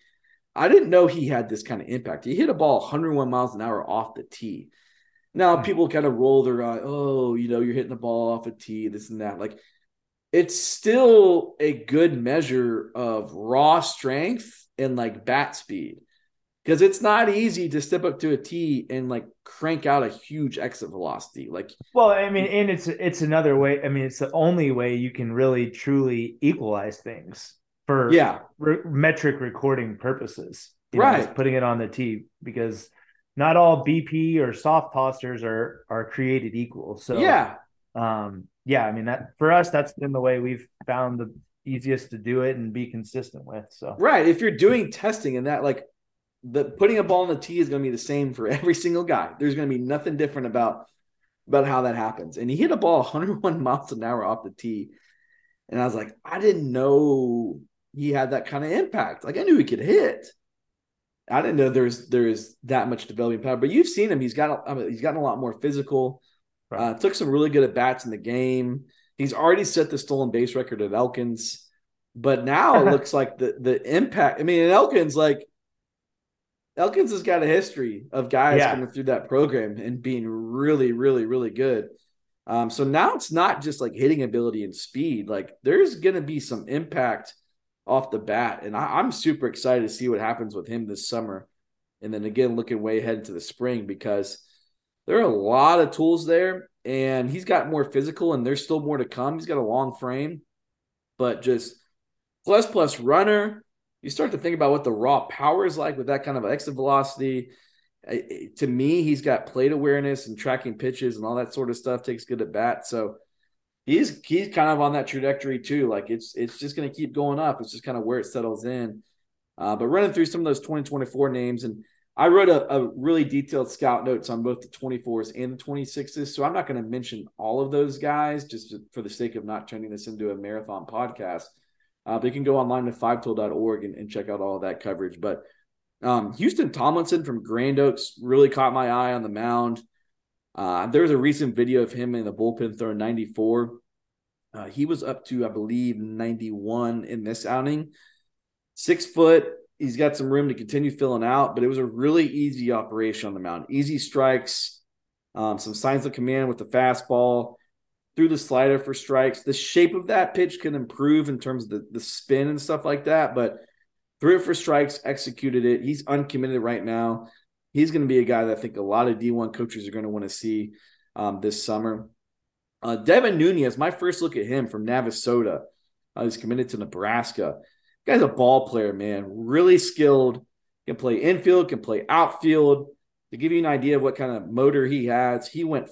I didn't know he had this kind of impact. He hit a ball 101 miles an hour off the tee. Now people kind of roll their eye, oh, you know, you're hitting the ball off a tee, this and that. Like it's still a good measure of raw strength and like bat speed. Because it's not easy to step up to a tee and like crank out a huge exit velocity. Like well, I mean, and it's it's another way. I mean, it's the only way you can really truly equalize things for yeah re- metric recording purposes. right, know, putting it on the tee because not all BP or soft tossers are are created equal. So yeah, um, yeah. I mean that for us, that's been the way we've found the easiest to do it and be consistent with. So right, if you're doing testing and that like the putting a ball in the tee is going to be the same for every single guy. There's going to be nothing different about about how that happens. And he hit a ball 101 miles an hour off the tee, and I was like, I didn't know he had that kind of impact. Like I knew he could hit. I didn't know there's there's that much developing power. But you've seen him; he's got I mean, he's gotten a lot more physical. Right. Uh, took some really good at bats in the game. He's already set the stolen base record at Elkins, but now it looks like the the impact. I mean, Elkins like Elkins has got a history of guys yeah. coming through that program and being really, really, really good. Um, so now it's not just like hitting ability and speed. Like there's going to be some impact off the bat. And I, am super excited to see what happens with him this summer. And then again, looking way ahead into the spring because there are a lot of tools there and he's got more physical and there's still more to come. He's got a long frame, but just plus plus runner. You start to think about what the raw power is like with that kind of exit velocity. To me, he's got plate awareness and tracking pitches and all that sort of stuff. Takes good at bat. So he's he's kind of on that trajectory too. Like it's it's just going to keep going up. It's just kind of where it settles in. Uh, but running through some of those 2024 names, and I wrote a, a, really detailed scout notes on both the 24s and the 26s. So I'm not going to mention all of those guys just for the sake of not turning this into a marathon podcast. Uh, but you can go online to fivetool.org and, and check out all of that coverage. But um, Houston Tomlinson from Grand Oaks really caught my eye on the mound. Uh, there was a recent video of him in the bullpen throwing 94. Uh, he was up to, I believe, 91 in this outing. Six foot. He's got some room to continue filling out, but it was a really easy operation on the mound. Easy strikes, um, some signs of command with the fastball, through the slider for strikes. The shape of that pitch can improve in terms of the, the spin and stuff like that, but threw it for strikes, executed it. He's uncommitted right now he's going to be a guy that I think a lot of D1 coaches are going to want to see um, this summer. Uh, Devin Nunez, my first look at him from Navasota. Uh, he's committed to Nebraska. Guy's a ball player, man. Really skilled. Can play infield, can play outfield. To give you an idea of what kind of motor he has, he went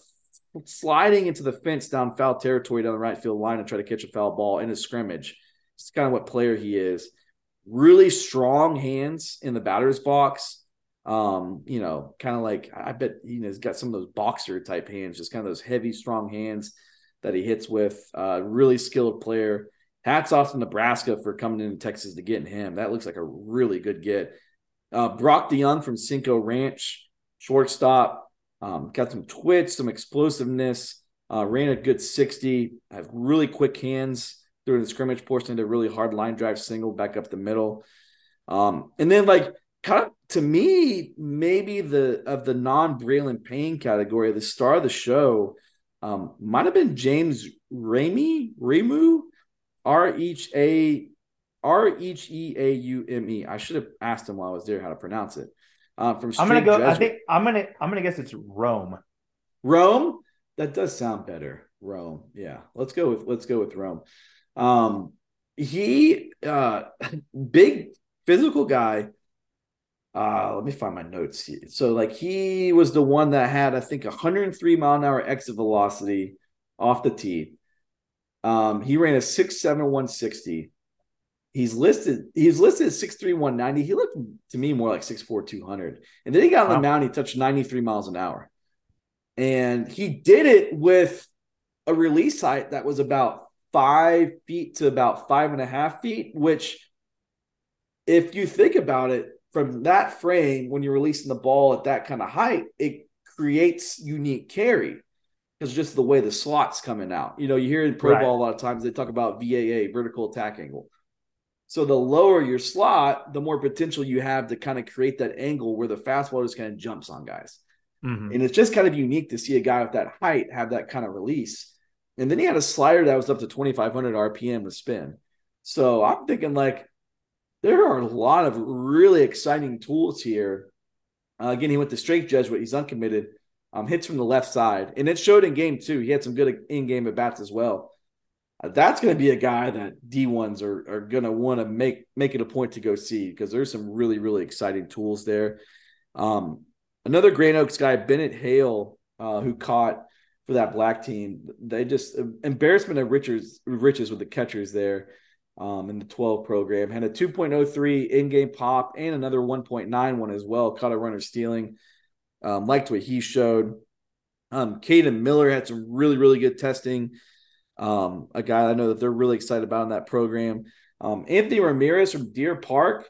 sliding into the fence down foul territory down the right field line and try to catch a foul ball in a scrimmage. It's kind of what player he is. Really strong hands in the batter's box um, you know, kind of like I bet you know he's got some of those boxer type hands, just kind of those heavy, strong hands that he hits with. Uh, really skilled player. Hats off to Nebraska for coming into Texas to get him. That looks like a really good get. Uh, Brock DeYoung from Cinco Ranch, shortstop. Um, got some twitch, some explosiveness. Uh, ran a good 60. Have really quick hands during the scrimmage portion. Did a really hard line drive single back up the middle. Um, and then like kind of to me, maybe the of the non Braylon Payne category, the star of the show um, might have been James Ramey, Remu, R H A R H E A U M E. I should have asked him while I was there how to pronounce it. Uh, from I'm gonna go. Jesuit. I think I'm gonna I'm gonna guess it's Rome. Rome. That does sound better. Rome. Yeah. Let's go with let's go with Rome. Um he uh big physical guy. Uh let me find my notes here. So like he was the one that had I think 103 mile an hour exit velocity off the tee. Um he ran a 6'7 160. He's listed he's listed at 6'3 190. He looked to me more like 6'4 200. And then he got on the mound, he touched 93 miles an hour. And he did it with a release height that was about five feet to about five and a half feet, which, if you think about it from that frame, when you're releasing the ball at that kind of height, it creates unique carry because just the way the slot's coming out. You know, you hear in pro right. ball a lot of times they talk about VAA, vertical attack angle. So the lower your slot, the more potential you have to kind of create that angle where the fastball just kind of jumps on guys. Mm-hmm. And it's just kind of unique to see a guy with that height have that kind of release. And then he had a slider that was up to 2,500 RPM with spin. So I'm thinking like there are a lot of really exciting tools here. Uh, again, he went to Strake Jesuit. He's uncommitted. Um, hits from the left side, and it showed in game too. He had some good in-game at bats as well. Uh, that's going to be a guy that D ones are are going to want to make make it a point to go see because there's some really really exciting tools there. Um, another Grand Oaks guy, Bennett Hale, uh, who caught for that black team. They just embarrassment of riches riches with the catchers there um, in the 12 program. Had a 2.03 in-game pop and another 1.91 as well. Caught a runner stealing. Um, liked what he showed. Um, Caden Miller had some really, really good testing. Um, a guy I know that they're really excited about in that program. Um, Anthony Ramirez from Deer Park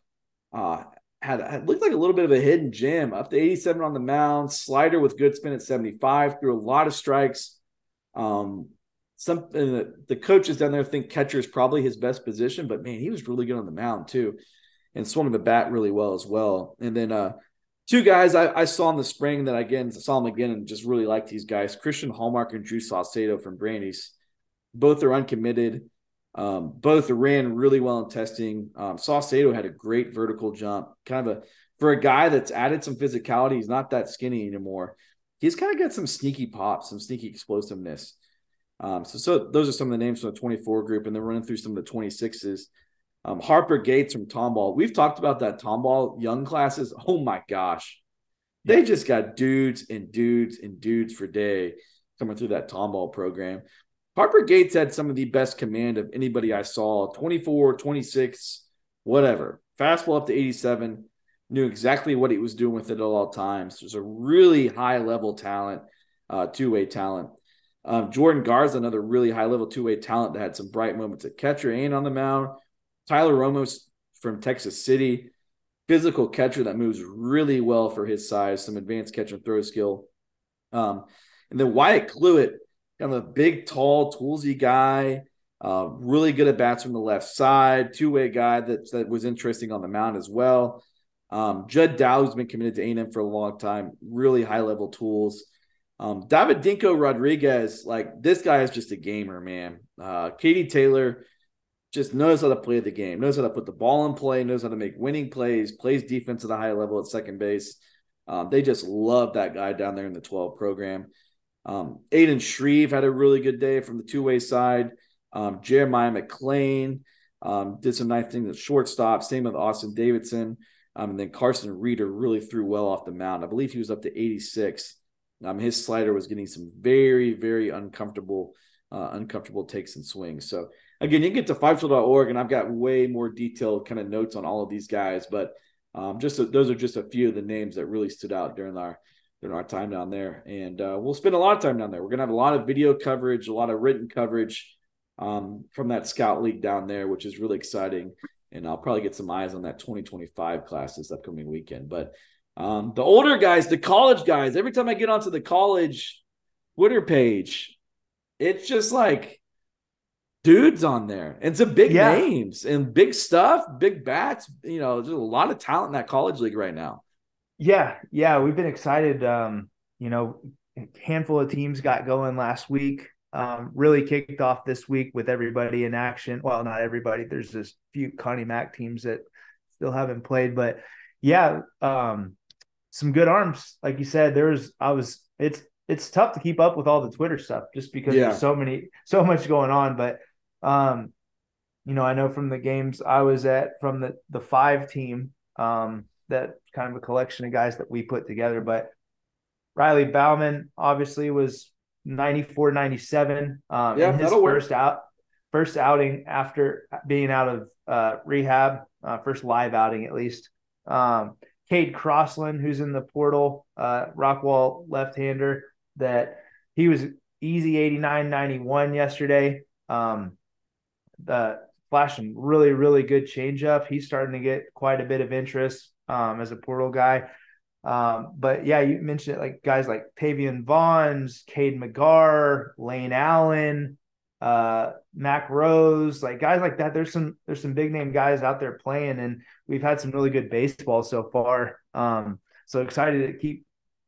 uh, had, had looked like a little bit of a hidden gem. Up to 87 on the mound, slider with good spin at 75, threw a lot of strikes. Um, something that the coaches down there think catcher is probably his best position, but man, he was really good on the mound too, and swung the bat really well as well. And then uh, two guys I, I, saw in the spring that I again saw them again and just really liked these guys: Christian Hallmark and Drew Saucedo from Brandeis. Both are uncommitted. Um, both ran really well in testing. Um, Saucedo had a great vertical jump, kind of a for a guy that's added some physicality. He's not that skinny anymore. He's kind of got some sneaky pop, some sneaky explosiveness. Um, so, so those are some of the names from the 24 group, and then running through some of the 26s. Um, Harper Gates from Tomball. We've talked about that Tomball young classes. Oh my gosh, they just got dudes and dudes and dudes for day coming through that Tomball program. Harper Gates had some of the best command of anybody I saw 24, 26, whatever. Fastball up to 87, knew exactly what he was doing with it at all times. There's a really high level talent, uh, two way talent. Um, Jordan Garza, another really high level two way talent that had some bright moments at catcher and on the mound. Tyler Ramos from Texas City, physical catcher that moves really well for his size, some advanced catch and throw skill. Um, and then Wyatt Cluett, kind of a big, tall, toolsy guy. Uh, really good at bats from the left side. Two way guy that, that was interesting on the mound as well. Um, Judd Dow, who's been committed to A&M for a long time, really high level tools. Um, David Dinko Rodriguez, like this guy is just a gamer, man. Uh, Katie Taylor just knows how to play the game, knows how to put the ball in play, knows how to make winning plays, plays defense at a high level at second base. Um, they just love that guy down there in the 12 program. Um, Aiden Shreve had a really good day from the two way side. Um, Jeremiah McLean um, did some nice things at shortstop. Same with Austin Davidson. Um, and then Carson Reeder really threw well off the mound. I believe he was up to 86. Um, his slider was getting some very, very uncomfortable, uh, uncomfortable takes and swings. So again, you can get to fivetool.org, and I've got way more detailed kind of notes on all of these guys. But um, just a, those are just a few of the names that really stood out during our during our time down there. And uh, we'll spend a lot of time down there. We're going to have a lot of video coverage, a lot of written coverage um, from that scout league down there, which is really exciting. And I'll probably get some eyes on that 2025 class this upcoming weekend. But um, the older guys, the college guys, every time I get onto the college Twitter page, it's just like dudes on there and some big yeah. names and big stuff, big bats. You know, there's a lot of talent in that college league right now. Yeah, yeah, we've been excited. Um, you know, a handful of teams got going last week. Um, really kicked off this week with everybody in action. Well, not everybody. There's just few Connie Mack teams that still haven't played, but yeah, um, some good arms. Like you said, there's I was it's it's tough to keep up with all the Twitter stuff just because yeah. there's so many so much going on. But um, you know, I know from the games I was at from the the five team, um, that kind of a collection of guys that we put together. But Riley Bauman obviously was 94 97 um, yeah, in his first work. out first outing after being out of uh, rehab, uh, first live outing at least. Um, Cade Crossland, who's in the portal, uh, Rockwall left hander, that he was easy 89 91 yesterday. Um, the flashing really, really good changeup. He's starting to get quite a bit of interest um, as a portal guy. Um, but yeah, you mentioned it, like guys like Tavian Vaughns, Cade McGar, Lane Allen, uh, Mac Rose, like guys like that. There's some there's some big name guys out there playing, and we've had some really good baseball so far. Um, so excited to keep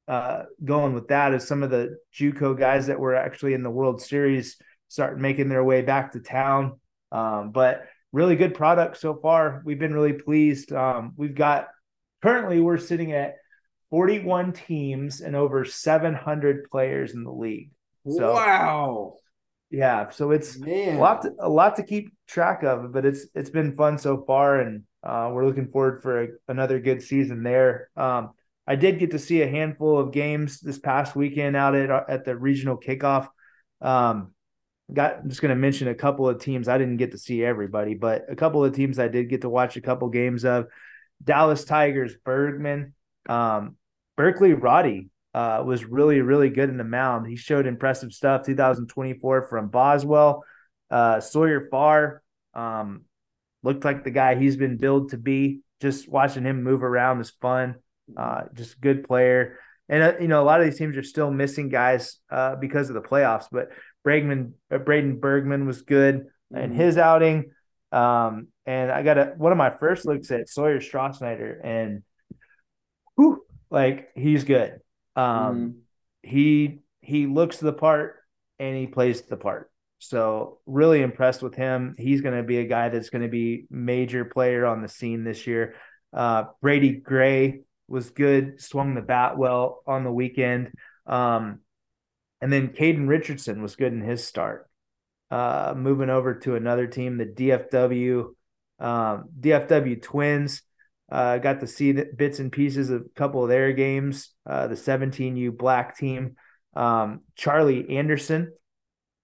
uh, going with that as some of the JUCO guys that were actually in the World Series start making their way back to town. Um, but really good product so far. We've been really pleased. Um, we've got currently we're sitting at 41 teams and over 700 players in the league. So, wow. Yeah, so it's Man. a lot to, a lot to keep track of, but it's it's been fun so far, and uh, we're looking forward for a, another good season there. Um, I did get to see a handful of games this past weekend out at at the regional kickoff. Um, got I'm just going to mention a couple of teams. I didn't get to see everybody, but a couple of teams I did get to watch a couple games of. Dallas Tigers, Bregman, um, Berkeley Roddy uh, was really really good in the mound. He showed impressive stuff. 2024 from Boswell, uh, Sawyer Farr um, looked like the guy he's been billed to be. Just watching him move around is fun. Uh, just good player. And uh, you know, a lot of these teams are still missing guys uh, because of the playoffs. But Bregman, uh, Braden Bergman was good mm-hmm. in his outing. Um, and I got a, one of my first looks at Sawyer Strasnider, and whew, like he's good. Um, mm-hmm. He he looks the part and he plays the part. So really impressed with him. He's going to be a guy that's going to be major player on the scene this year. Uh, Brady Gray was good, swung the bat well on the weekend. Um, and then Caden Richardson was good in his start. Uh, moving over to another team, the DFW um, DFW Twins. Uh, got to see the bits and pieces of a couple of their games. Uh, the 17U Black team. Um, Charlie Anderson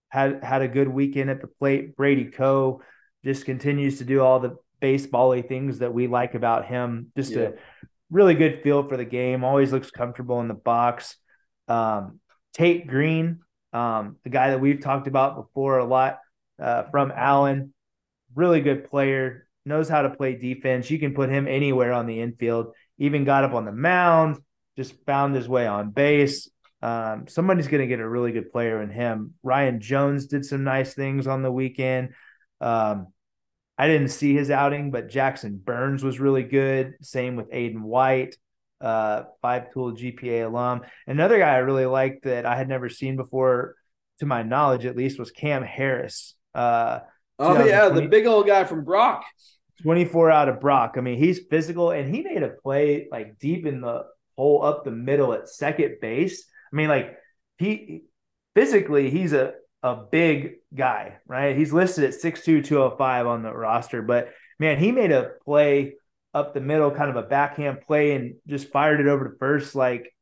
had had a good weekend at the plate. Brady Coe just continues to do all the basebally things that we like about him. Just yeah. a really good feel for the game. Always looks comfortable in the box. Um, Tate Green, um, the guy that we've talked about before a lot uh, from Allen, really good player, knows how to play defense. You can put him anywhere on the infield. Even got up on the mound, just found his way on base. Um, somebody's going to get a really good player in him. Ryan Jones did some nice things on the weekend. Um, I didn't see his outing, but Jackson Burns was really good. Same with Aiden White, uh, five tool GPA alum. Another guy I really liked that I had never seen before, to my knowledge at least, was Cam Harris. Uh, oh yeah, the big old guy from Brock. 24 out of Brock. I mean, he's physical and he made a play like deep in the hole up the middle at second base. I mean, like he physically, he's a a big guy, right? He's listed at 6'2, 205 on the roster, but man, he made a play up the middle, kind of a backhand play, and just fired it over to first. Like,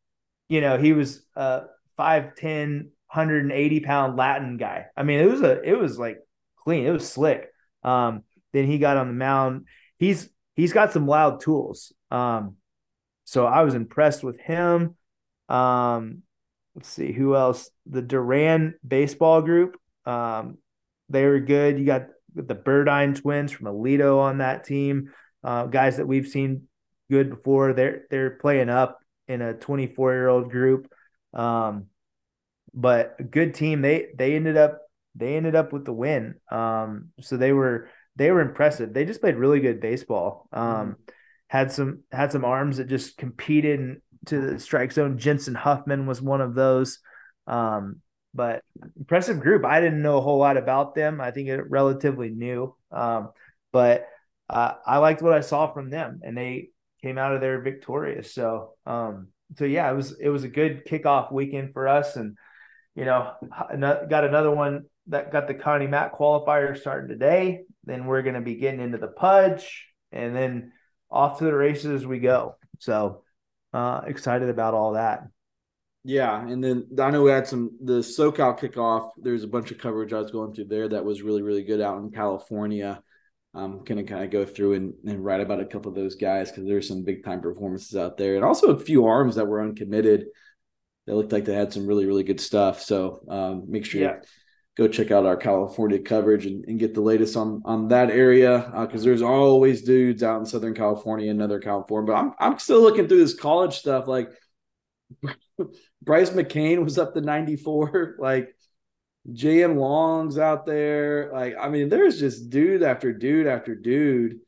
you know, he was a 5'10, 180 pound Latin guy. I mean, it was a, it was like clean, it was slick. Um, then he got on the mound. He's, he's got some loud tools. Um, so I was impressed with him. Um, let's see who else. The Duran baseball group. Um, they were good. You got the Burdine twins from Aledo on that team. Uh, guys that we've seen good before. They're they're playing up in a 24 year old group. Um, but a good team. They they ended up they ended up with the win. Um, so they were they were impressive. They just played really good baseball. Um, mm-hmm. had some had some arms that just competed to the strike zone. Jensen Huffman was one of those. Um, but impressive group. I didn't know a whole lot about them. I think it relatively new. Um, but uh, I liked what I saw from them, and they came out of there victorious. So um, so yeah, it was it was a good kickoff weekend for us, and you know, got another one that got the Connie Mack qualifier starting today. Then we're going to be getting into the Pudge, and then off to the races we go. So uh, excited about all that. Yeah, and then I know we had some the SoCal kickoff. There's a bunch of coverage I was going through there that was really really good out in California. I'm gonna kind of go through and, and write about a couple of those guys because there's some big time performances out there, and also a few arms that were uncommitted. that looked like they had some really really good stuff. So um, make sure yeah. you go check out our California coverage and, and get the latest on on that area because uh, there's always dudes out in Southern California and other California. But I'm I'm still looking through this college stuff like. Bryce McCain was up to 94. Like JM Long's out there. Like, I mean, there's just dude after dude after dude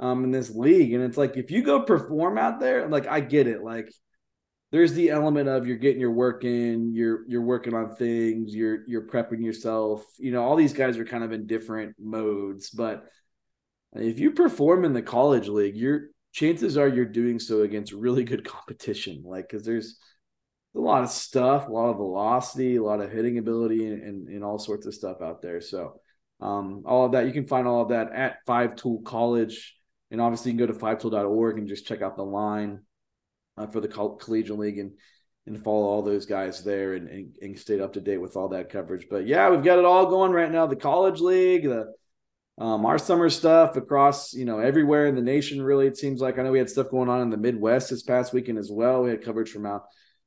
um in this league. And it's like if you go perform out there, like I get it. Like there's the element of you're getting your work in, you're you're working on things, you're you're prepping yourself. You know, all these guys are kind of in different modes, but if you perform in the college league, your chances are you're doing so against really good competition. Like, because there's a lot of stuff, a lot of velocity, a lot of hitting ability, and, and, and all sorts of stuff out there. So, um, all of that you can find all of that at Five Tool College, and obviously you can go to fivetool.org and just check out the line uh, for the Coll- collegiate league and and follow all those guys there and, and, and stay up to date with all that coverage. But yeah, we've got it all going right now. The college league, the um, our summer stuff across you know everywhere in the nation. Really, it seems like I know we had stuff going on in the Midwest this past weekend as well. We had coverage from out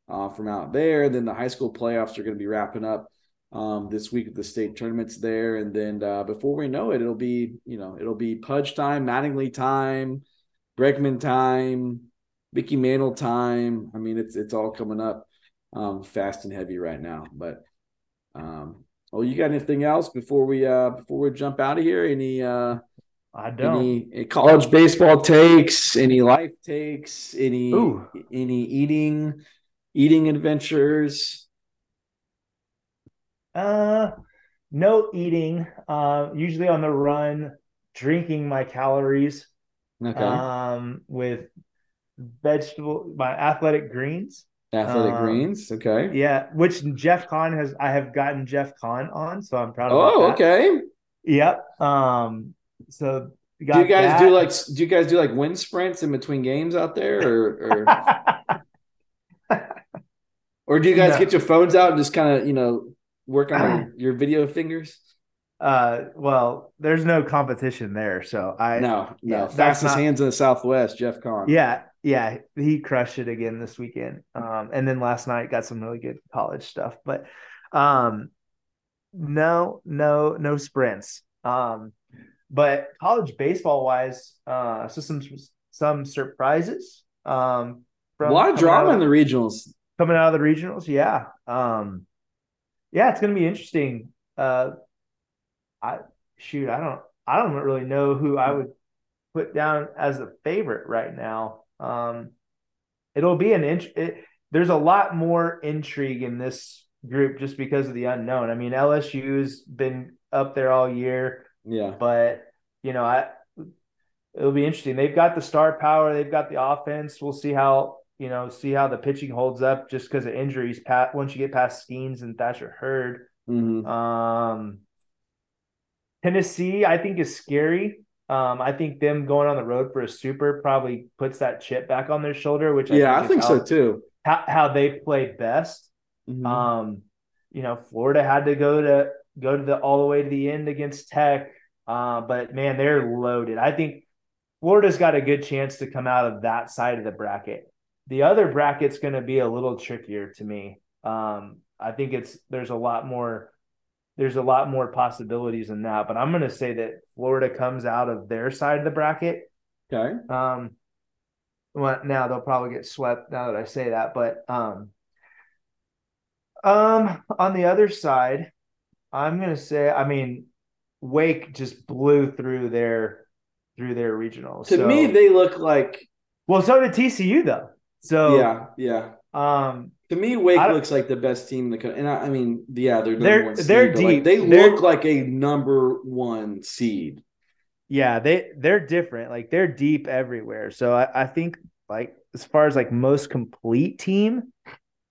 uh, from out there. Then the high school playoffs are going to be wrapping up um, this week. At the state tournaments there, and then uh, before we know it, it'll be you know it'll be Pudge time, Mattingly time, Bregman time, Mickey Mantle time. I mean, it's it's all coming up um, fast and heavy right now. But um, well, you got anything else before we uh before we jump out of here? Any uh I don't. Any, any college baseball takes? Any life takes? Any Ooh. any eating eating adventures? Uh, no eating. Uh, usually on the run, drinking my calories. Okay. Um, with vegetable, my athletic greens. Athletic um, greens, okay. Yeah, which Jeff Kahn has. I have gotten Jeff Kahn on, so I'm proud. Of. Oh, okay. Yep. Um. So do you guys that. do like? Do you guys do like wind sprints in between games out there, or? or... Or do you guys no. get your phones out and just kind of, you know, work on your, video fingers? Uh, well, there's no competition there, so I no no yeah, fastest not, hands in the Southwest, Jeff Kahn. Yeah, yeah, he crushed it again this weekend. Um, and then last night got some really good college stuff, but um, no, no, no sprints. Um, but college baseball wise, uh, so some some surprises. Um, from a lot of drama in the regionals coming out of the regionals. Yeah. Um, yeah, it's going to be interesting. Uh, I shoot, I don't, I don't really know who I would put down as a favorite right now. Um, it'll be an int- it, there's a lot more intrigue in this group just because of the unknown. I mean, LSU's been up there all year. Yeah. But, you know, I, it'll be interesting. They've got the star power, they've got the offense. We'll see how you know, see how the pitching holds up just because of injuries. Pat, once you get past Skenes and Thatcher Hurd, mm-hmm. um, Tennessee, I think is scary. Um, I think them going on the road for a super probably puts that chip back on their shoulder, which I yeah, think I think how, so too. How, how they play best. Mm-hmm. Um, you know, Florida had to go to go to the all the way to the end against Tech, uh, but man, they're loaded. I think Florida's got a good chance to come out of that side of the bracket. The other bracket's going to be a little trickier to me. Um, I think it's there's a lot more there's a lot more possibilities in that, but I'm going to say that Florida comes out of their side of the bracket. Okay. Um, well, now they'll probably get swept now that I say that, but um, um, on the other side, I'm going to say, I mean, Wake just blew through their through their regionals. To so, me, they look like. Well, so did TCU though. So yeah, yeah. Um, to me, Wake looks like the best team in the country. And I, I mean, yeah, they're they're seed, they're deep. Like, they they're, look like a number one seed. Yeah, they they're different. Like they're deep everywhere. So I, I think like as far as like most complete team,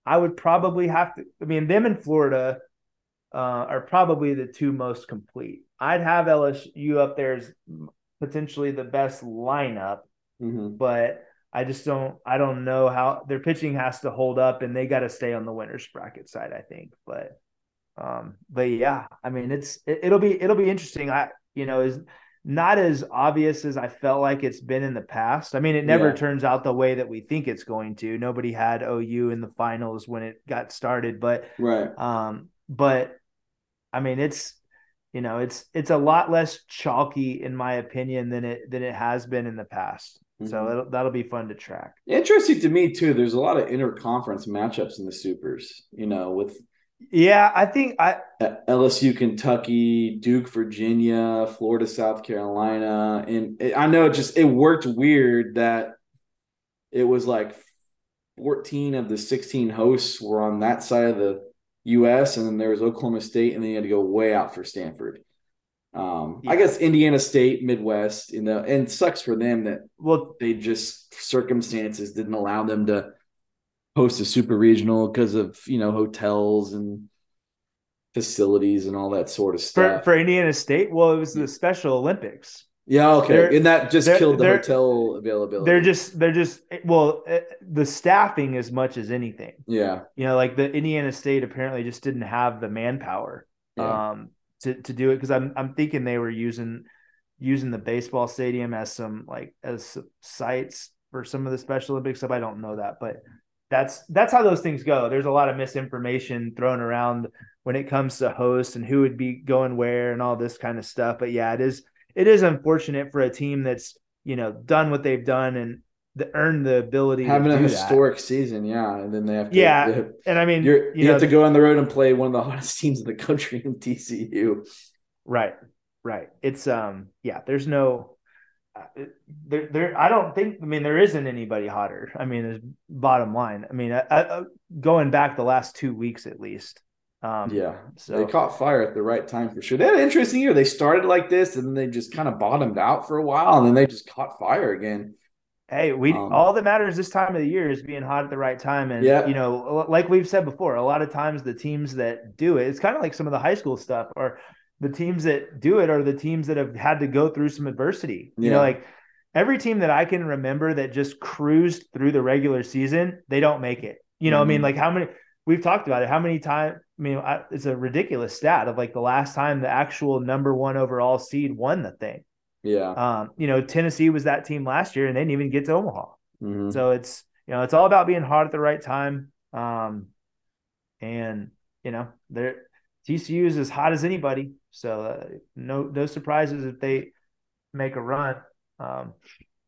I would probably have to. I mean, them in Florida uh, are probably the two most complete. I'd have LSU up there as potentially the best lineup, mm-hmm. but I just don't. I don't know how their pitching has to hold up, and they got to stay on the winners bracket side. I think, but um, but yeah, I mean, it's it, will be it'll be interesting. I you know is not as obvious as I felt like it's been in the past. I mean, it never yeah. turns out the way that we think it's going to. Nobody had OU in the finals when it got started, but right. Um, but I mean, it's you know, it's it's a lot less chalky in my opinion than it than it has been in the past. Mm-hmm. So that'll be fun to track. Interesting to me too. There's a lot of interconference matchups in the supers. You know, with yeah, I think I LSU, Kentucky, Duke, Virginia, Florida, South Carolina, and it, I know it just it worked weird that it was like 14 of the 16 hosts were on that side of the U.S. and then there was Oklahoma State, and then you had to go way out for Stanford. Um, yeah. I guess Indiana State, Midwest, you know, and sucks for them that well they just circumstances didn't allow them to host a super regional because of you know hotels and facilities and all that sort of stuff. For, for Indiana State, well, it was the Special Olympics. Yeah, okay, they're, and that just killed the hotel availability. They're just they're just well, eh, the staffing as much as anything. Yeah, you know, like the Indiana State apparently just didn't have the manpower yeah. um, to to do it because I'm I'm thinking they were using using the baseball stadium as some like as sites for some of the Special Olympics stuff. I don't know that, but that's that's how those things go. There's a lot of misinformation thrown around when it comes to hosts and who would be going where and all this kind of stuff. But yeah, it is it is unfortunate for a team that's you know done what they've done and the, earned the ability having a historic that. season. Yeah, and then they have to yeah. Have, and I mean, you you know, have to go on the road and play one of the hottest teams in the country in TCU. Right, right. It's um yeah. There's no uh, there, there. I don't think. I mean, there isn't anybody hotter. I mean, is bottom line. I mean, I, I, going back the last two weeks at least. Um, yeah, so they caught fire at the right time for sure. They had an interesting year. They started like this, and then they just kind of bottomed out for a while, and then they just caught fire again. Hey, we um, all that matters this time of the year is being hot at the right time, and yeah. you know, like we've said before, a lot of times the teams that do it, it's kind of like some of the high school stuff, or the teams that do it are the teams that have had to go through some adversity. You know, like every team that I can remember that just cruised through the regular season, they don't make it. You know, mm-hmm. I mean, mm-hmm. like how many we've talked about it. How many times? I mean, I, it's a ridiculous stat of like the last time the actual number one overall seed won the thing. Yeah. Um, you know, Tennessee was that team last year and they didn't even get to Omaha. Mm-hmm. So it's you know, it's all about being hot at the right time. Um, and you know, they're TCU is as hot as anybody. So uh, no no surprises if they make a run. Um,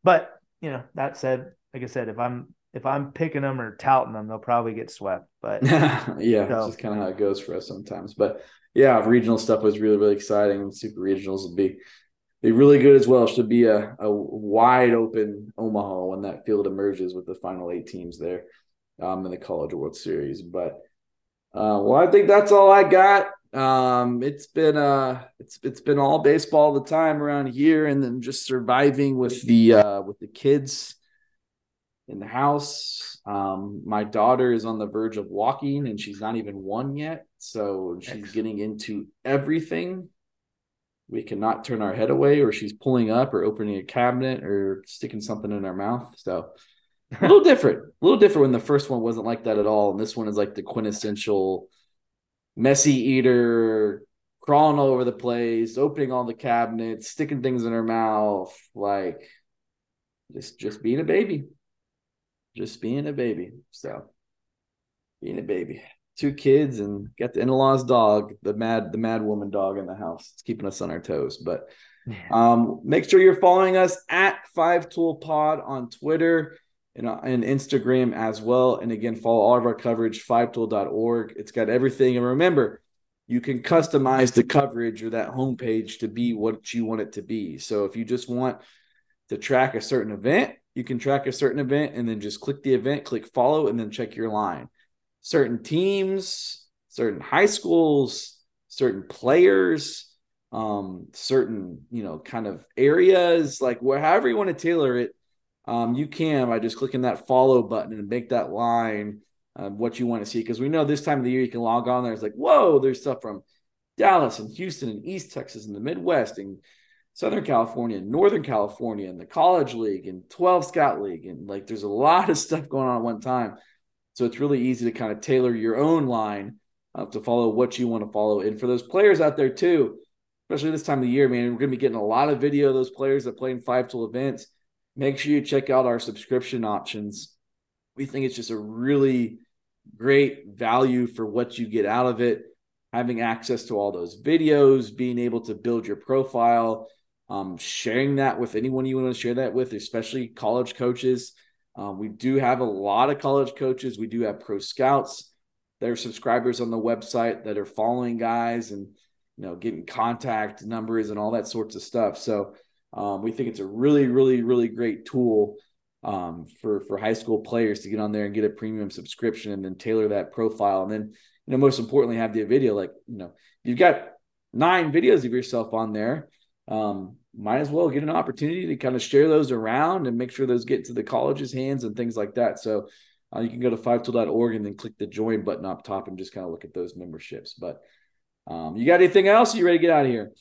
but you know that said, like I said, if I'm if I'm picking them or touting them, they'll probably get swept. But yeah, so. just kind of how it goes for us sometimes. But yeah, regional stuff was really really exciting, super regionals will be be really good as well. Should be a, a wide open Omaha when that field emerges with the final eight teams there um, in the College World Series. But uh, well, I think that's all I got. Um, it's been uh it's it's been all baseball the time around here, and then just surviving with the uh with the kids in the house. Um, my daughter is on the verge of walking, and she's not even one yet, so she's Excellent. getting into everything. We cannot turn our head away, or she's pulling up, or opening a cabinet, or sticking something in her mouth. So a little different, a little different when the first one wasn't like that at all, and this one is like the quintessential messy eater, crawling all over the place, opening all the cabinets, sticking things in her mouth, like just just being a baby. Just being a baby. So being a baby. Two kids and got the in-laws dog, the mad the mad woman dog in the house. It's keeping us on our toes. But um, make sure you're following us at Five Tool Pod on Twitter and, uh, and Instagram as well. And again, follow all of our coverage, five fivetool.org. It's got everything. And remember, you can customize the coverage or that homepage to be what you want it to be. So if you just want to track a certain event, you can track a certain event and then just click the event, click follow, and then check your line. Certain teams, certain high schools, certain players, um, certain, you know, kind of areas, like wherever you want to tailor it, um, you can by just clicking that follow button and make that line uh, what you want to see. Because we know this time of the year you can log on there. It's like, whoa, there's stuff from Dallas and Houston and East Texas and the Midwest and Southern California, and Northern California, and the College League and 12 Scout League. And like there's a lot of stuff going on at one time. So it's really easy to kind of tailor your own line uh, to follow what you want to follow. And for those players out there too, especially this time of the year, man, we're going to be getting a lot of video of those players that play in five tool events. Make sure you check out our subscription options. We think it's just a really great value for what you get out of it. Having access to all those videos, being able to build your profile, um, sharing that with anyone you want to share that with, especially college coaches. Um, we do have a lot of college coaches. We do have pro scouts that are subscribers on the website that are following guys and you know getting contact numbers and all that sorts of stuff. So um, we think it's a really, really, really great tool um, for for high school players to get on there and get a premium subscription and then tailor that profile and then you know most importantly have the video like you know you've got nine videos of yourself on there um, might as well get an opportunity to kind of share those around and make sure those get to the college's hands and things like that. So uh, you can go to fivetool.org and then click the join button up top and just kind of look at those memberships. But um, you got anything else? Are you ready to get out of here?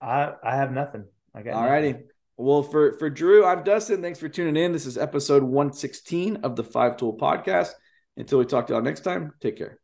I I have nothing. I got all righty. Well, for for Drew, I'm Dustin. Thanks for tuning in. This is episode 116 of the Five Tool Podcast. Until we talk to y'all next time, take care.